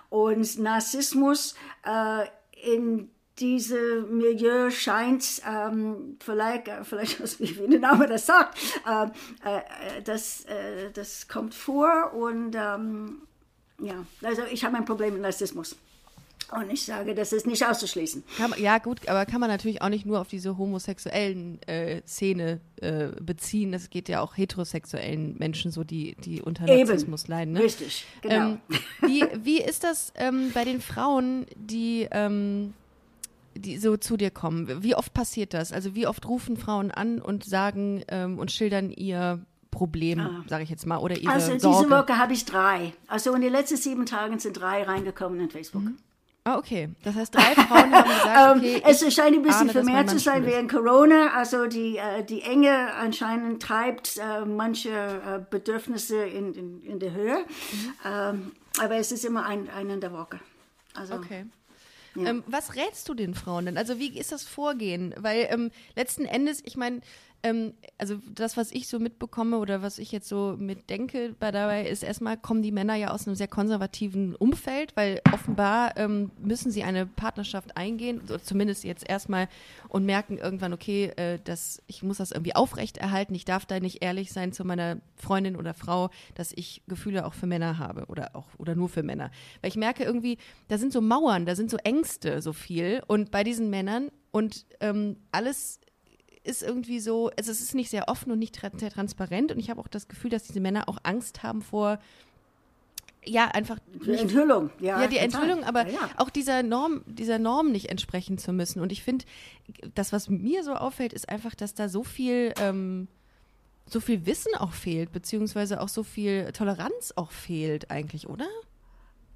Und Narzissmus äh, in diese Milieu scheint ähm, vielleicht, äh, vielleicht [laughs] wie, wie der Name das sagt, äh, äh, das, äh, das kommt vor und ähm, ja, also ich habe ein Problem mit Narzissmus. Und ich sage, das ist nicht auszuschließen. Man, ja, gut, aber kann man natürlich auch nicht nur auf diese homosexuellen äh, Szene äh, beziehen. Es geht ja auch heterosexuellen Menschen so, die, die unter Narzissmus Eben. leiden. Ne? Richtig, genau. Ähm, wie, wie ist das ähm, bei den Frauen, die ähm, die so zu dir kommen. Wie oft passiert das? Also wie oft rufen Frauen an und sagen ähm, und schildern ihr Problem, ah. sage ich jetzt mal, oder ihre Also diese Woche habe ich drei. Also in den letzten sieben Tagen sind drei reingekommen in Facebook. Mhm. Ah, okay. Das heißt, drei Frauen haben [laughs] gesagt, ähm, okay, Es scheint ein bisschen vermehrt zu sein während Corona. Also die, äh, die Enge anscheinend treibt äh, manche äh, Bedürfnisse in, in, in der Höhe. Mhm. Ähm, aber es ist immer ein, ein in der Woche. Also, okay. Ja. Ähm, was rätst du den Frauen denn? Also wie ist das Vorgehen? Weil ähm, letzten Endes, ich meine, ähm, also das, was ich so mitbekomme oder was ich jetzt so mitdenke bei dabei, ist erstmal kommen die Männer ja aus einem sehr konservativen Umfeld, weil offenbar ähm, müssen sie eine Partnerschaft eingehen, so zumindest jetzt erstmal und merken irgendwann, okay, äh, das, ich muss das irgendwie aufrechterhalten, ich darf da nicht ehrlich sein zu meiner Freundin oder Frau, dass ich Gefühle auch für Männer habe oder auch oder nur für Männer. Weil ich merke irgendwie, da sind so Mauern, da sind so Ängste so viel und bei diesen Männern und ähm, alles ist irgendwie so, also es ist nicht sehr offen und nicht tra sehr transparent und ich habe auch das Gefühl, dass diese Männer auch Angst haben vor ja, einfach die Enthüllung, ja. Ja, die Enthüllung, aber ja, ja. auch dieser Norm, dieser Norm nicht entsprechen zu müssen. Und ich finde, das, was mir so auffällt, ist einfach, dass da so viel, ähm, so viel Wissen auch fehlt, beziehungsweise auch so viel Toleranz auch fehlt, eigentlich, oder?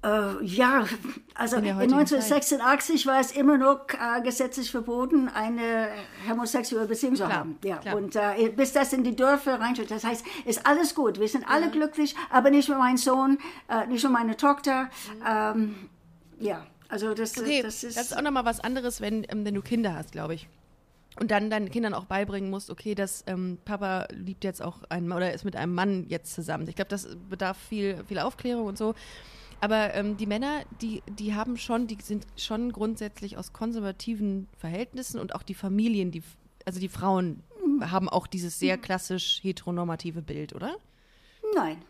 Äh, ja, also in, in 1986 Zeit. war es immer noch äh, gesetzlich verboten, eine homosexuelle Beziehung zu haben. Ja. Klar. Und äh, bis das in die Dörfer reinschaut. Das heißt, ist alles gut. Wir sind alle ja. glücklich, aber nicht mit meinem Sohn, äh, nicht mit meiner Tochter. Ähm, ja, also das, okay, das ist. Das ist auch nochmal was anderes, wenn, ähm, wenn du Kinder hast, glaube ich. Und dann deinen Kindern auch beibringen musst, okay, dass ähm, Papa liebt jetzt auch einen oder ist mit einem Mann jetzt zusammen. Ich glaube, das bedarf viel, viel Aufklärung und so. Aber ähm, die Männer, die, die haben schon, die sind schon grundsätzlich aus konservativen Verhältnissen und auch die Familien, die, also die Frauen mhm. haben auch dieses sehr klassisch heteronormative Bild, oder? Nein.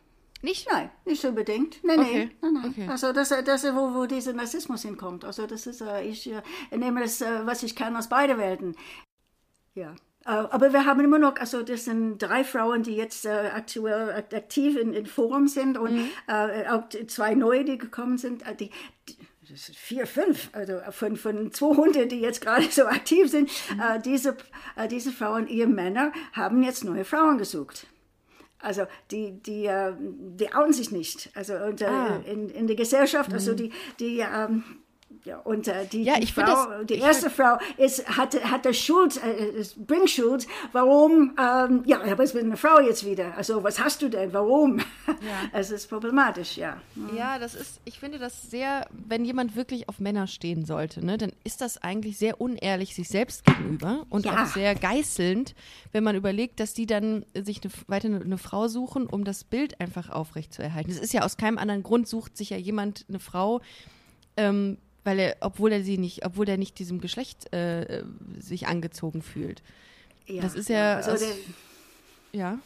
Nicht? Nein, nicht unbedingt. Nein, okay. nein, nein. Okay. Also das, das ist, wo, wo dieser Narzissmus hinkommt. Also das ist, äh, ich äh, nehme das, äh, was ich kann aus beiden Welten. Ja. Äh, aber wir haben immer noch, also das sind drei Frauen, die jetzt äh, aktuell aktiv in, in Forum sind und mhm. äh, auch zwei neue, die gekommen sind. Äh, die, das sind vier, fünf, also von, von 200, die jetzt gerade [laughs] so aktiv sind. Mhm. Äh, diese, äh, diese Frauen, ihre Männer, haben jetzt neue Frauen gesucht. Also die, die, die outen sich nicht. Also und, ah. in, in der Gesellschaft, also mhm. die, die ähm, ja, und äh, die, ja, die, Frau, das, die erste Frau ist, hatte, hatte Schuld, äh, bringt Schuld. Warum? Ähm, ja, aber es wird eine Frau jetzt wieder. Also was hast du denn? Warum? Ja. [laughs] Es ist problematisch, ja. Mhm. Ja, das ist, ich finde das sehr, wenn jemand wirklich auf Männer stehen sollte, ne, dann ist das eigentlich sehr unehrlich sich selbst gegenüber und ja. auch sehr geißelnd, wenn man überlegt, dass die dann sich eine, weiter eine Frau suchen, um das Bild einfach aufrechtzuerhalten. Es ist ja aus keinem anderen Grund sucht sich ja jemand eine Frau, ähm, weil er, obwohl er sie nicht, obwohl er nicht diesem Geschlecht äh, sich angezogen fühlt. Ja, das ist ja. Also aus, der, ja.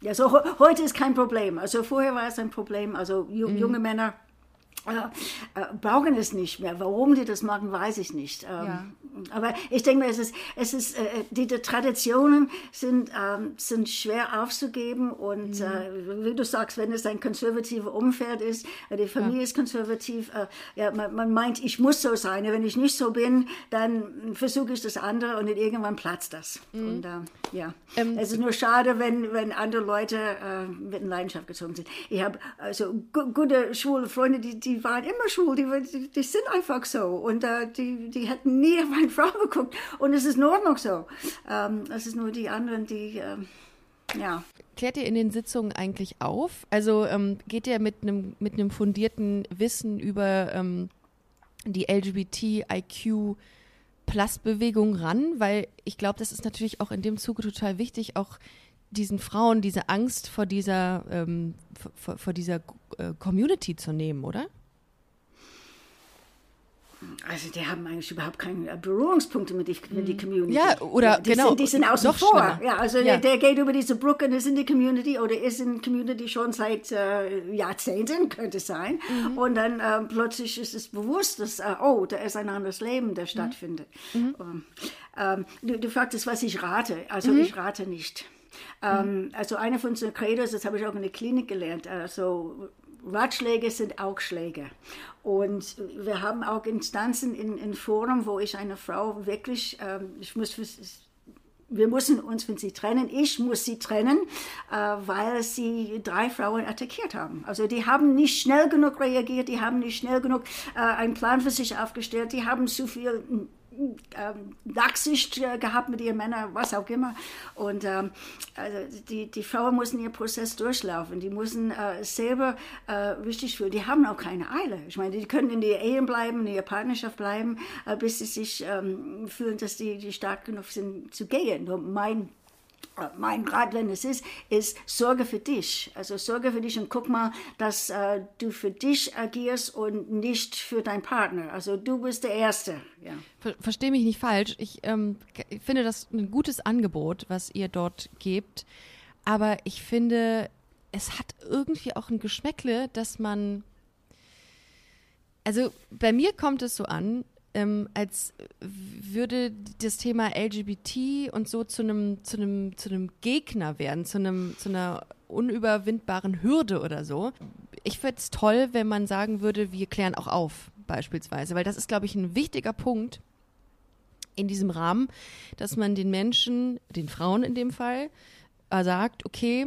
Ja. So heute ist kein Problem. Also vorher war es ein Problem. Also mhm. junge Männer äh, brauchen es nicht mehr. Warum die das machen, weiß ich nicht. Ähm, ja. Aber ich denke mir, es ist, es ist, äh, die, die Traditionen sind, ähm, sind schwer aufzugeben und mhm. äh, wie du sagst, wenn es ein konservatives Umfeld ist, äh, die Familie ja. ist konservativ, äh, ja, man, man, meint, ich muss so sein. Wenn ich nicht so bin, dann versuche ich das andere und irgendwann platzt das. Mhm. Und äh, ja, ähm, es ist nur schade, wenn, wenn andere Leute äh, mit in Leidenschaft gezogen sind. Ich habe also gute schwule Freunde, die, die waren immer schwul, die, die, die sind einfach so und äh, die, die hätten nie auf meine Frau geguckt und es ist in Ordnung so. Ähm, es ist nur die anderen, die, äh, ja. Klärt ihr in den Sitzungen eigentlich auf? Also ähm, geht ihr mit einem mit einem fundierten Wissen über ähm, die LGBTIQ Plus-Bewegung ran? Weil ich glaube, das ist natürlich auch in dem Zuge total wichtig, auch diesen Frauen diese Angst vor dieser, ähm, vor, vor, dieser äh, Community zu nehmen, oder? Also die haben eigentlich überhaupt keine Berührungspunkte mit, die, mit der mhm. Community. Ja, oder die, genau. Sind, die sind außen vor. Ja, also ja. Der, der, geht über diese Brücke und ist in der Community oder ist in der Community schon seit äh, Jahrzehnten, könnte sein. Mhm. Und dann äh, plötzlich ist es bewusst, dass, äh, oh, da ist ein anderes Leben, das mhm. stattfindet. Mhm. Um, ähm, du, du fragtest, was ich rate. Also mhm. ich rate nicht. Ähm, also eine von unseren Credos, das habe ich auch in der Klinik gelernt, also Ratschläge sind auch Schläge. Und wir haben auch Instanzen in, in Forum, wo ich eine Frau wirklich, ähm, ich muss wir müssen uns, wenn sie trennen, ich muss sie trennen, äh, weil sie drei Frauen attackiert haben. Also die haben nicht schnell genug reagiert, die haben nicht schnell genug äh, einen Plan für sich aufgestellt, die haben zu viel ähm, Nachsicht äh, gehabt mit ihren Männern, was auch immer. Und ähm, also die, die Frauen müssen ihren Prozess durchlaufen. Die müssen äh, selber äh, richtig fühlen. Die haben auch keine Eile. Ich meine, die können in der Ehe bleiben, in ihrer Partnerschaft bleiben, äh, bis sie sich ähm, fühlen, dass die, die stark genug sind zu gehen. Nur mein mein Rat, wenn es ist, ist Sorge für dich. Also Sorge für dich und guck mal, dass äh, du für dich agierst und nicht für deinen Partner. Also du bist der Erste. Ja. Ver Verstehe mich nicht falsch. Ich ähm, finde das ein gutes Angebot, was ihr dort gebt. Aber ich finde, es hat irgendwie auch ein Geschmäckle, dass man. Also bei mir kommt es so an, ähm, als würde das Thema LGBT und so zu einem zu einem zu einem Gegner werden, zu einem zu einer unüberwindbaren Hürde oder so. Ich fände es toll, wenn man sagen würde, wir klären auch auf, beispielsweise, weil das ist, glaube ich, ein wichtiger Punkt in diesem Rahmen, dass man den Menschen, den Frauen in dem Fall, äh, sagt, okay,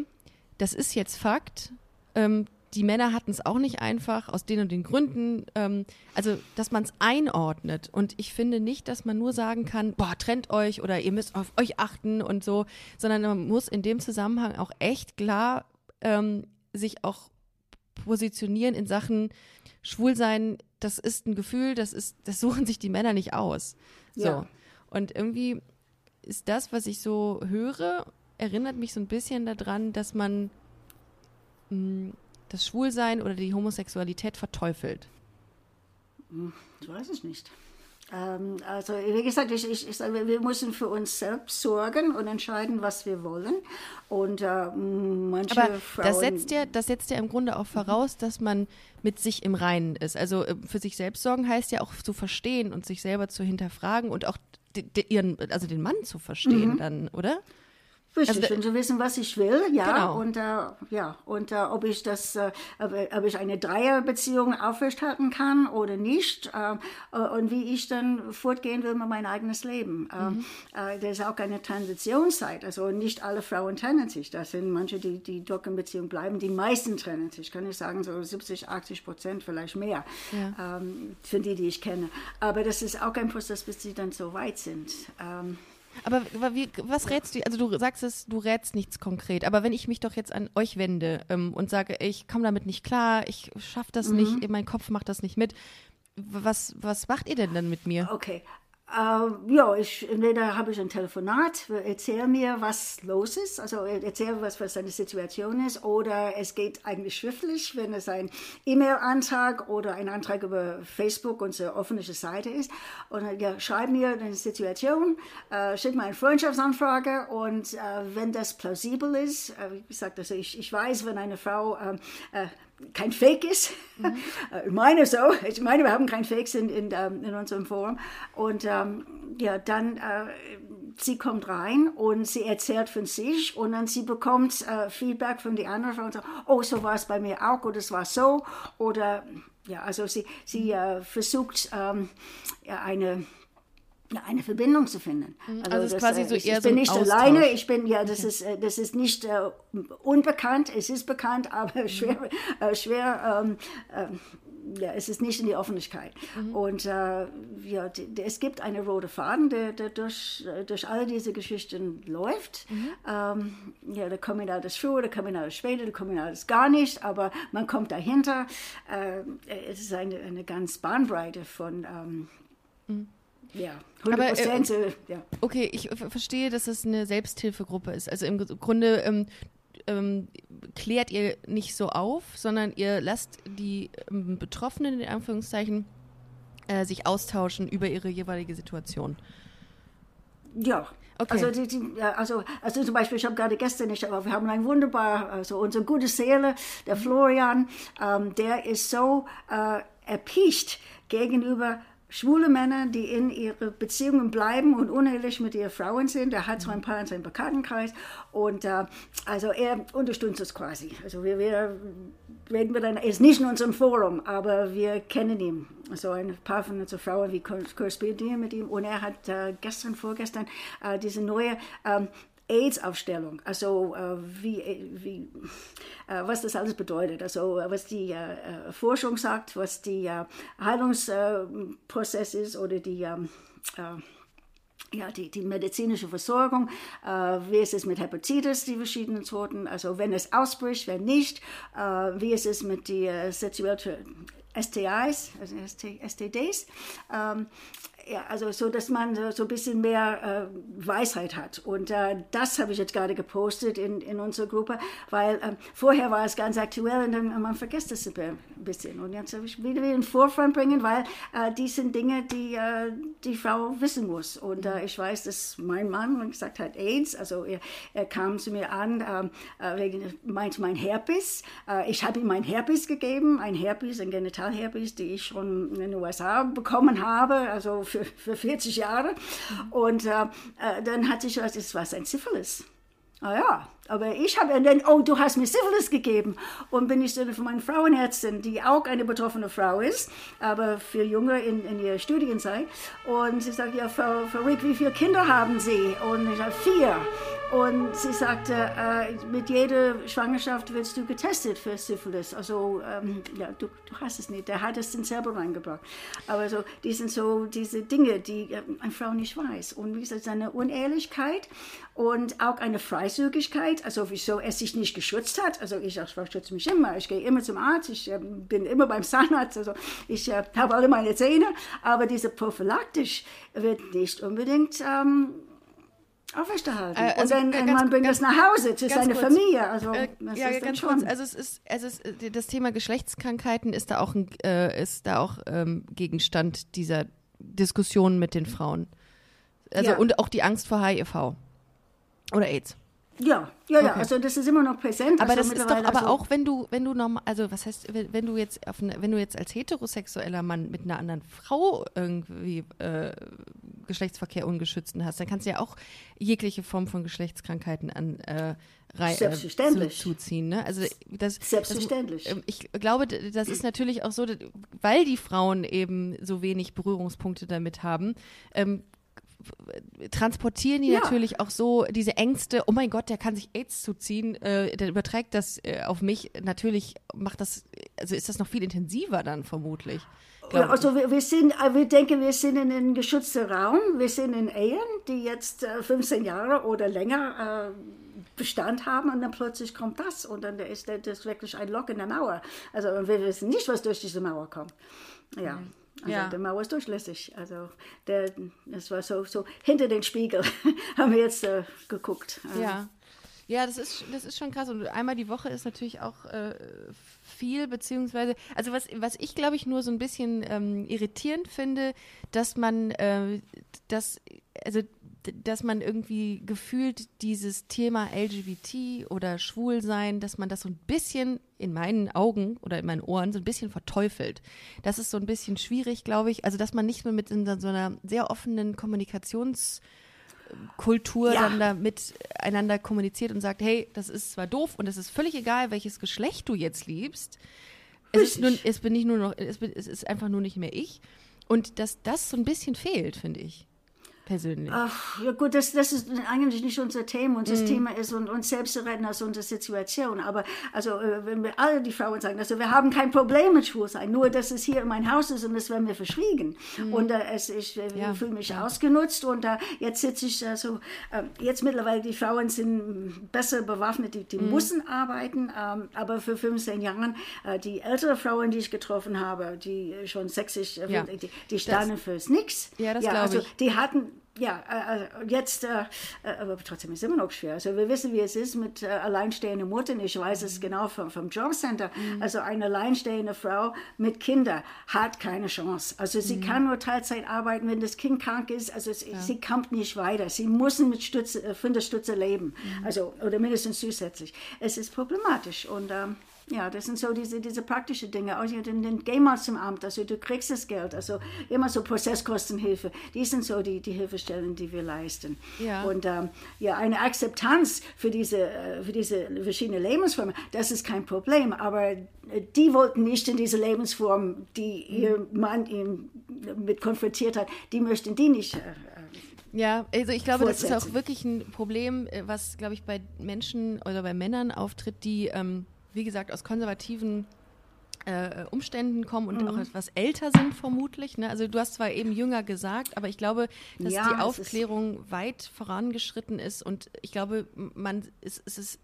das ist jetzt Fakt. Ähm, die Männer hatten es auch nicht einfach, aus den und den Gründen. Ähm, also, dass man es einordnet. Und ich finde nicht, dass man nur sagen kann, boah, trennt euch oder ihr müsst auf euch achten und so, sondern man muss in dem Zusammenhang auch echt klar ähm, sich auch positionieren in Sachen Schwulsein. Das ist ein Gefühl, das ist, das suchen sich die Männer nicht aus. So. Ja. Und irgendwie ist das, was ich so höre, erinnert mich so ein bisschen daran, dass man mh, hm, das Schwulsein oder die Homosexualität verteufelt? Ich weiß es nicht. Ähm, also wie gesagt, ich, ich, ich sage, wir müssen für uns selbst sorgen und entscheiden, was wir wollen. Und äh, manche Aber Frauen, das setzt ja, das setzt ja im Grunde auch voraus, dass man mit sich im Reinen ist. Also äh, für sich selbst sorgen heißt ja auch zu verstehen und sich selber zu hinterfragen und auch ihren, also den Mann zu verstehen mhm. dann, oder? Richtig, also, und zu wissen, was ich will, ja, genau. und, äh, ja, und äh, ob ich das, äh, ob ich eine Dreierbeziehung aufrechthalten kann oder nicht, äh, äh, und wie ich dann fortgehen will mit mein eigenes Leben. Äh, mhm. das ist auch eine Transitionszeit, also nicht alle Frauen trennen sich, das sind manche, die, die doch in Beziehung bleiben, die meisten trennen sich, kann ich sagen, so 70, 80 Prozent, vielleicht mehr, ja. ähm, für die, die ich kenne. Aber das ist auch ein Prozess, bis sie dann so weit sind. Ähm, aber, wie, was rätst du? Also du sagst es, du rätst nichts konkret. Aber wenn ich mich doch jetzt an euch wende ähm, und sage, ich komme damit nicht klar, ich schaffe das mhm. nicht, mein Kopf macht das nicht mit, was, was macht ihr denn dann mit mir? Okay, äh, ja, ich, entweder habe ich ein Telefonat, erzähl mir, was los ist, also erzähl, was, was deine Situation ist, oder es geht eigentlich schriftlich, wenn es ein E-Mail-Antrag oder ein Antrag über Facebook, unsere offene Seite ist. Und ja, schreib mir deine Situation, äh, schick mir eine Freundschaftsanfrage und äh, wenn das plausibel ist, äh, wie gesagt, also ich, ich weiß, wenn eine Frau ähm, äh, kein Fake ist. Mhm. [laughs] Ich meine so. Ich meine, wir haben kein Fakes in, in, ähm, in unserem Forum. Und ähm, ja, dann, äh, sie kommt rein und sie erzählt von sich und dann sie bekommt äh, Feedback von den anderen Frauen. So, oh, so war es bei mir auch oder es war so. Oder, ja, also sie, sie äh, versucht ähm, ja, eine eine Verbindung zu finden. Mhm. Also, also das, ist quasi so ich, eher ich bin so nicht Austausch. alleine, ich bin ja, das okay. ist äh, das ist nicht äh, unbekannt, es ist bekannt, [laughs] aber schwer äh, schwer ähm, äh, ja, es ist nicht in die Öffentlichkeit. Mhm. Und äh, ja, die, es gibt einen roten Faden, der, der durch, durch all diese Geschichten läuft. Mhm. Ähm, ja, der Kommunal ist früher, der Kommunal ist später, der Kommunal ist gar nicht, aber man kommt dahinter. Äh, es ist eine, eine ganz Bahnbreite von ähm, mhm ja, 100 Prozent. Äh, ja. Okay, ich verstehe, dass es eine Selbsthilfegruppe ist. Also im Grunde ähm, ähm, klärt ihr nicht so auf, sondern ihr lasst die ähm, Betroffenen in Anführungszeichen äh, sich austauschen über ihre jeweilige Situation. Ja, Okay. Also, die, die, also, also zum Beispiel, ich habe gerade gestern nicht, aber wir haben einen wunderbar, also unsere gute Seele, der. Florian, ähm, der ist so äh, erpicht gegenüber schwule Männer, die in ihre Beziehungen bleiben und unehelich mit ihren Frauen sind. Er hat so ein paar in seinem Bekanntenkreis und äh, also er unterstützt es quasi. Also wir, wir reden wir dann, er ist nicht in unserem Forum, aber wir kennen ihn. Also ein paar von unseren Frauen, wie korrespondieren mit ihm und er hat äh, gestern, vorgestern äh, diese neue ähm, AIDS-Aufstellung, also äh, wie, wie, äh, was das alles bedeutet, also äh, was die äh, äh, Forschung sagt, was äh, Heilungsprozess ist oder die, ähm, ja, die, die medizinische Versorgung, wie ist es mit Hepatitis, die verschiedenen Sorten, also wenn es ausbricht, wenn nicht, wie ist es mit den sexuellen STIs, also STDs. Ähm, ja, also so, dass man so, ein bisschen mehr äh, Weisheit hat. Und äh, das habe ich jetzt gerade gepostet in, in unserer Gruppe, weil äh, vorher war es ganz aktuell und dann man vergisst es ein bisschen. Und jetzt habe ich wieder in den Vorfront bringen, weil äh, die sind Dinge, die äh, die Frau wissen muss. Und äh, ich weiß, dass mein Mann gesagt hat AIDS, also er, er kam zu mir an ähm, äh, wegen meint mein Herpes. Ich habe ihm mein Herpes gegeben, ein Herpes, ein Genitalherpes, die ich schon in den USA bekommen habe, also für, für 40 Jahre. Und äh, äh, dann hatte ich gesagt, es war ein Syphilis. Ah ja, aber ich habe dann, oh, du hast mir Syphilis gegeben. Und bin ich dann von meiner Frauenärztin, die auch eine betroffene Frau ist, aber für Junge in, in ihrer Studienzeit. Und sie sagt, ja, Frau, Frau Rick, wie viele Kinder haben Sie? Und ich sage, vier. Und sie sagte, äh, mit jeder Schwangerschaft wirst du getestet für Syphilis. Also, ähm, ja, du, du, hast es nicht. Der hat es dann selber reingebracht. Aber so, die sind so diese Dinge, die eine Frau nicht weiß. Und wie gesagt, seine Unehrlichkeit und auch eine Freizügigkeit, also wieso er sich nicht geschützt hat. Also ich, ich schütze mich immer. Ich gehe immer zum Arzt. Ich äh, bin immer beim Zahnarzt. Also ich äh, habe alle meine Zähne. Aber diese prophylaktisch wird nicht unbedingt... Ähm, aufrechterhalten. Äh, also, und dann, äh, man bringt das nach Hause zu seiner kurz. Familie. Also, äh, ja, ganz schon. kurz. Also es ist, also es, äh, das Thema Geschlechtskrankheiten ist da auch, ein, äh, ist da auch ähm, Gegenstand dieser Diskussion mit den Frauen. Also ja. und auch die Angst vor HIV oder AIDS. Ja, ja, okay. ja, also das ist immer noch präsent. Aber also das ist doch, aber also auch wenn du, wenn du normal, also was heißt, wenn du jetzt auf eine, wenn du jetzt als heterosexueller Mann mit einer anderen Frau irgendwie äh, Geschlechtsverkehr ungeschützten hast, dann kannst du ja auch jegliche Form von Geschlechtskrankheiten an äh, Rei äh, zu, zuziehen. Ne? Also das, Selbstverständlich. Das, ähm, ich glaube, das ist natürlich auch so, weil die Frauen eben so wenig Berührungspunkte damit haben, ähm, transportieren die ja. natürlich auch so diese Ängste, oh mein Gott, der kann sich AIDS zuziehen, äh, der überträgt das äh, auf mich. Natürlich macht das, also ist das noch viel intensiver dann vermutlich. Also wir, wir, sind, äh, wir denken, wir sind in einem geschützten Raum. Wir sind in Ehen, die jetzt äh, 15 Jahre oder länger äh, Bestand haben und dann plötzlich kommt das und dann ist das wirklich ein Lock in der Mauer. Also wir wissen nicht, was durch diese Mauer kommt. Ja. Mhm. Also ja. der Mauer ist durchlässig. Also der, das war so, so hinter den Spiegel [laughs] haben wir jetzt äh, geguckt. Ja. Ja, das ist, das ist schon krass. Und einmal die Woche ist natürlich auch äh, viel, beziehungsweise, also was, was ich glaube ich nur so ein bisschen ähm, irritierend finde, dass man äh, das, also dass man irgendwie gefühlt dieses Thema LGBT oder Schwulsein, dass man das so ein bisschen in meinen Augen oder in meinen Ohren so ein bisschen verteufelt. Das ist so ein bisschen schwierig, glaube ich. Also, dass man nicht mehr mit so einer sehr offenen Kommunikationskultur ja. dann da miteinander kommuniziert und sagt, hey, das ist zwar doof und es ist völlig egal, welches Geschlecht du jetzt liebst. Es ist, nur, es bin nicht nur noch, es, bin, es ist einfach nur nicht mehr ich. Und dass das so ein bisschen fehlt, finde ich persönlich? Ach, ja gut, das, das ist eigentlich nicht unser Thema. Unser mm. Thema ist und, uns selbst zu retten aus unserer Situation. Aber also, äh, wenn wir alle die Frauen sagen, also wir haben kein Problem mit Schwulsein, nur dass es hier in mein Haus ist und das werden wir verschwiegen. Mm. Und äh, es, ich äh, ja. fühle mich ja. ausgenutzt und äh, jetzt sitze ich also, äh, jetzt mittlerweile die Frauen sind besser bewaffnet, die, die mm. müssen arbeiten, ähm, aber für 15 Jahren, äh, die ältere Frauen, die ich getroffen habe, die schon 60, ja. die, die standen das, fürs Nix. Ja, das ja, also, ich. Die hatten ja, äh, äh, jetzt, äh, aber trotzdem ist es immer noch schwer. Also wir wissen, wie es ist mit alleinstehenden Muttern. Ich weiß es genau vom, vom Jobcenter. Mhm. Also eine alleinstehende Frau mit Kindern hat keine Chance. Also sie mhm. kann nur Teilzeit arbeiten, wenn das Kind krank ist. Also ja. sie kommt nicht weiter. Sie müssen mit Stütze, von der Stütze leben. Mhm. Also, oder mindestens zusätzlich. Es ist problematisch und ähm, ja, das sind so diese, diese praktischen Dinge. Auch den, den geh mal zum Amt, also du kriegst das Geld, also immer so Prozesskostenhilfe. Die sind so die, die Hilfestellen, die wir leisten. Ja. Und ähm, ja, eine Akzeptanz für diese, äh, für diese verschiedenen Lebensformen, das ist kein Problem. Aber äh, die wollten nicht in diese Lebensform, die mhm. ihr Mann ihn mit konfrontiert hat, die möchten die nicht. Äh, ja, also ich glaube, das ist auch wirklich ein Problem, was, glaube ich, bei Menschen oder bei Männern auftritt, die ähm, wie gesagt, aus konservativen äh, Umständen kommen und mhm. auch etwas älter sind vermutlich. Ne? Also du hast zwar eben jünger gesagt, aber ich glaube, dass ja, die Aufklärung weit vorangeschritten ist und ich glaube, man es ist,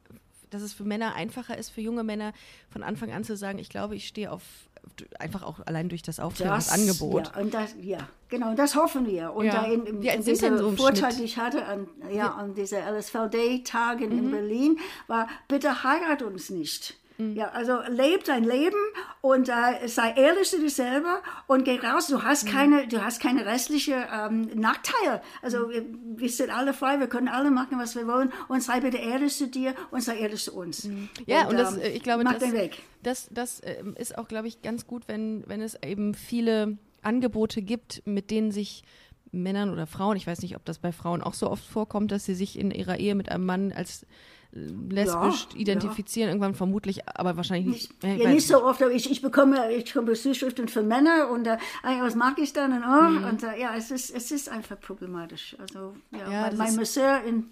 dass es für Männer einfacher ist, für junge Männer von Anfang an zu sagen, ich glaube, ich stehe auf einfach auch allein durch das Aufklärungsangebot. Ja, und das, ja, genau, das hoffen wir. Und Ja. da denn dieser so im Vortrag, Schnitt? die ich hatte an, ja, an dieser LSVD-Tagen Mhm. in Berlin, war, bitte heirat uns nicht. Mhm. Ja, also leb dein Leben und äh, sei ehrlich zu dir selber und geh raus. Du Mhm. hast keine, du hast keine restliche ähm, Nachteile. Also Mhm. wir, wir sind alle frei, wir können alle machen, was wir wollen. Und sei bitte ehrlich zu dir und sei ehrlich zu uns. Ja, und, das, ähm, äh, ich glaube, mach das, den Weg. das, das ähm, ist auch, glaube ich, ganz gut, wenn, wenn es eben viele Angebote gibt, mit denen sich Männern oder Frauen, ich weiß nicht, ob das bei Frauen auch so oft vorkommt, dass sie sich in ihrer Ehe mit einem Mann als äh, lesbisch Ja, identifizieren, irgendwann vermutlich, aber wahrscheinlich nicht. Ich ja, weiß nicht so oft, aber ich, ich bekomme, ich bekomme Zuschriften für Männer und äh, ah, was mag ich dann und, oh, Mhm. und äh, ja, es ist, es ist einfach problematisch. Also ja, Ja, mein, mein Masseur in,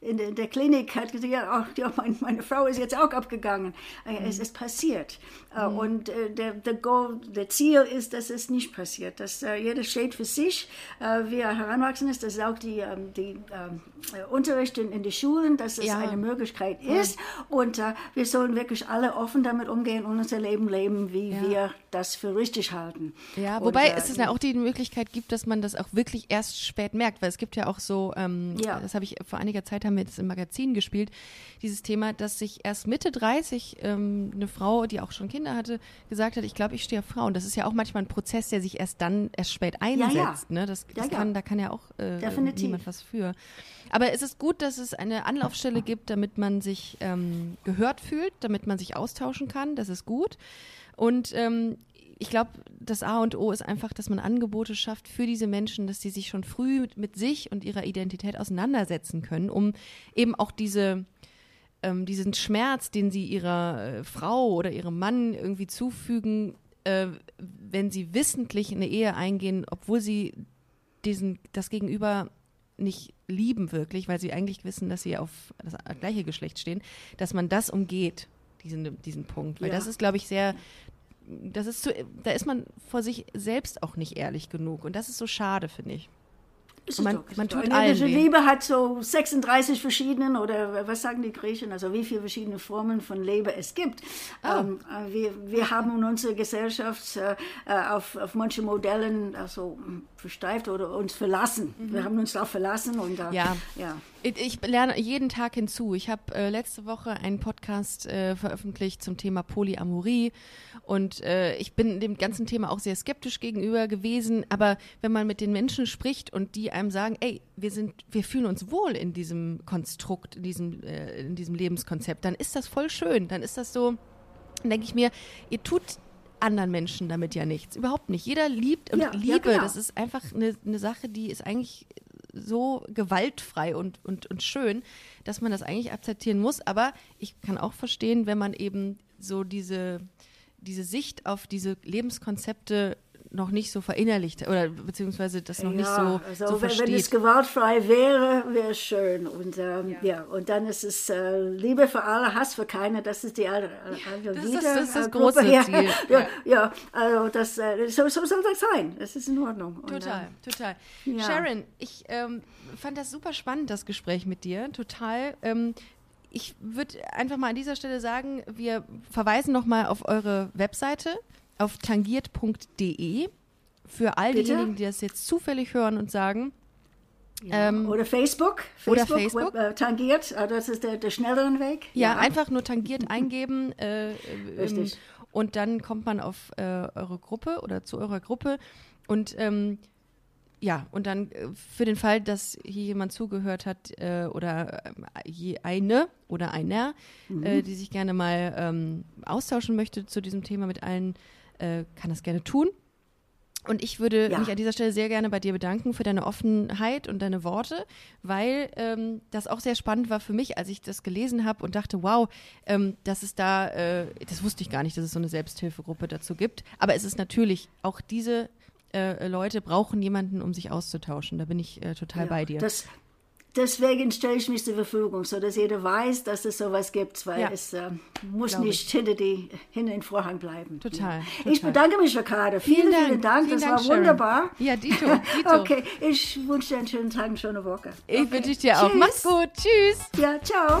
in, der- in der Klinik hat gesagt, ja, auch, ja mein, meine Frau ist jetzt auch abgegangen. Äh, Mhm. Es ist passiert. Äh, Und äh, der, der, Goal, der Ziel ist, dass es nicht passiert, dass jeder steht für sich, wie er heranwachsen ist, das ist auch die, ähm, die ähm, äh, Unterricht in, in den Schulen, dass es Ja. eine Möglichkeit ist. Und wir sollen wirklich alle offen damit umgehen und unser Leben leben, wie Ja. wir das für richtig halten. Ja, Und, wobei äh, es ja auch die Möglichkeit gibt, dass man das auch wirklich erst spät merkt, weil es gibt ja auch so, ähm, Ja. das habe ich vor einiger Zeit haben wir das im Magazin gespielt, dieses Thema, dass sich erst Mitte 30 ähm, eine Frau, die auch schon Kinder hatte, gesagt hat, ich glaube, ich stehe auf Frauen. Das ist ja auch manchmal ein Prozess, der sich erst dann erst spät einsetzt. ja. Ne? Das, das kann, da kann ja auch äh, Definitiv. niemand was für. Aber es ist gut, dass es eine Anlaufstelle gibt, damit man sich ähm, gehört fühlt, damit man sich austauschen kann. Das ist gut. Und ähm, ich glaube, das A und O ist einfach, dass man Angebote schafft für diese Menschen, dass sie sich schon früh mit, sich und ihrer Identität auseinandersetzen können, um eben auch diese, ähm, diesen Schmerz, den sie ihrer äh, Frau oder ihrem Mann irgendwie zufügen, äh, wenn sie wissentlich eine Ehe eingehen, obwohl sie diesen, das Gegenüber nicht lieben wirklich, weil sie eigentlich wissen, dass sie auf das gleiche Geschlecht stehen, dass man das umgeht, diesen, diesen Punkt. Weil Ja. das ist, glaube ich, sehr, das ist zu, da ist man vor sich selbst auch nicht ehrlich genug. Und das ist so schade, finde ich. Ist man- doch, man tut weh. Liebe hat so 36 verschiedenen, oder was sagen die Griechen, also wie viele verschiedene Formen von Liebe es gibt. Oh. Ähm, äh, wir, wir haben in unserer Gesellschaft äh, äh, auf, auf manche Modellen also, versteift oder uns verlassen. Wir haben uns darauf verlassen und äh, Mhm. Ja. ja. Ich, lerne jeden Tag hinzu. Ich habe äh, letzte Woche einen Podcast äh, veröffentlicht zum Thema Polyamorie und äh, ich bin dem ganzen Thema auch sehr skeptisch gegenüber gewesen. Aber wenn man mit den Menschen spricht und die einem sagen, ey, wir sind, wir fühlen uns wohl in diesem Konstrukt, in diesem, äh, in diesem Lebenskonzept, dann ist das voll schön. Dann ist das so, dann denke ich mir, ihr tut anderen Menschen damit ja nichts. Überhaupt nicht. Jeder liebt und Ja, ja, Liebe, genau. das ist einfach eine, eine Sache, die ist eigentlich so gewaltfrei und, und, und schön, dass man das eigentlich akzeptieren muss. Aber ich kann auch verstehen, wenn man eben so diese, diese Sicht auf diese Lebenskonzepte noch nicht so verinnerlicht oder beziehungsweise das noch nicht so, also so wenn, wenn versteht. es gewaltfrei wäre, wäre es schön. Und ähm, ja. und dann ist es äh, Liebe für alle, Hass für keine. Das ist die alte alte das ist- das ist das äh, Gruppe. große [laughs] ja, Ziel. Ja, Ja. ja, also das, äh, so, so soll das sein. Das ist in Ordnung. Und, Total, ähm, total. ja. Sharon, ich ähm, fand das super spannend, das Gespräch mit dir. Total. Ähm, ich würde einfach mal an dieser Stelle sagen, wir verweisen nochmal auf eure Webseite, auf tangiert.de. Für all Bitte? diejenigen, die das jetzt zufällig hören und sagen, ähm, oder Facebook. oder Facebook, Facebook. Web, äh, tangiert. Äh, das ist der, der schnellere Weg. Ja, einfach nur tangiert [laughs] eingeben. Äh, ähm, Richtig. und dann kommt man auf äh, eure Gruppe oder zu eurer Gruppe. Und ähm, ja, und dann äh, für den Fall, dass hier jemand zugehört hat äh, oder ähm, je eine oder einer, äh, die sich gerne mal ähm, austauschen möchte zu diesem Thema mit allen, äh, kann das gerne tun. Und ich würde Ja. mich an dieser Stelle sehr gerne bei dir bedanken für deine Offenheit und deine Worte, weil ähm, das auch sehr spannend war für mich, als ich das gelesen habe und dachte, wow, ähm, dass es da, äh, das wusste ich gar nicht, dass es so eine Selbsthilfegruppe dazu gibt. Aber es ist natürlich, auch diese äh, Leute brauchen jemanden, um sich auszutauschen. Da bin ich äh, total Ja, bei dir. Das, deswegen stelle ich mich zur Verfügung, so dass jeder weiß, dass es sowas gibt, weil Ja. es äh, muss nicht hinter, die, hinter den Vorhang bleiben. Total, Ja. total. Ich bedanke mich, Ricardo. Vielen, vielen Dank. Vielen das Dank, war Sharon. wunderbar. Ja, Dito, Dito. [laughs] Okay, ich wünsche dir einen schönen Tag, eine schöne Woche. Ich okay. wünsche dir auch. Tschüss. Mach's gut. Tschüss. Ja, ciao.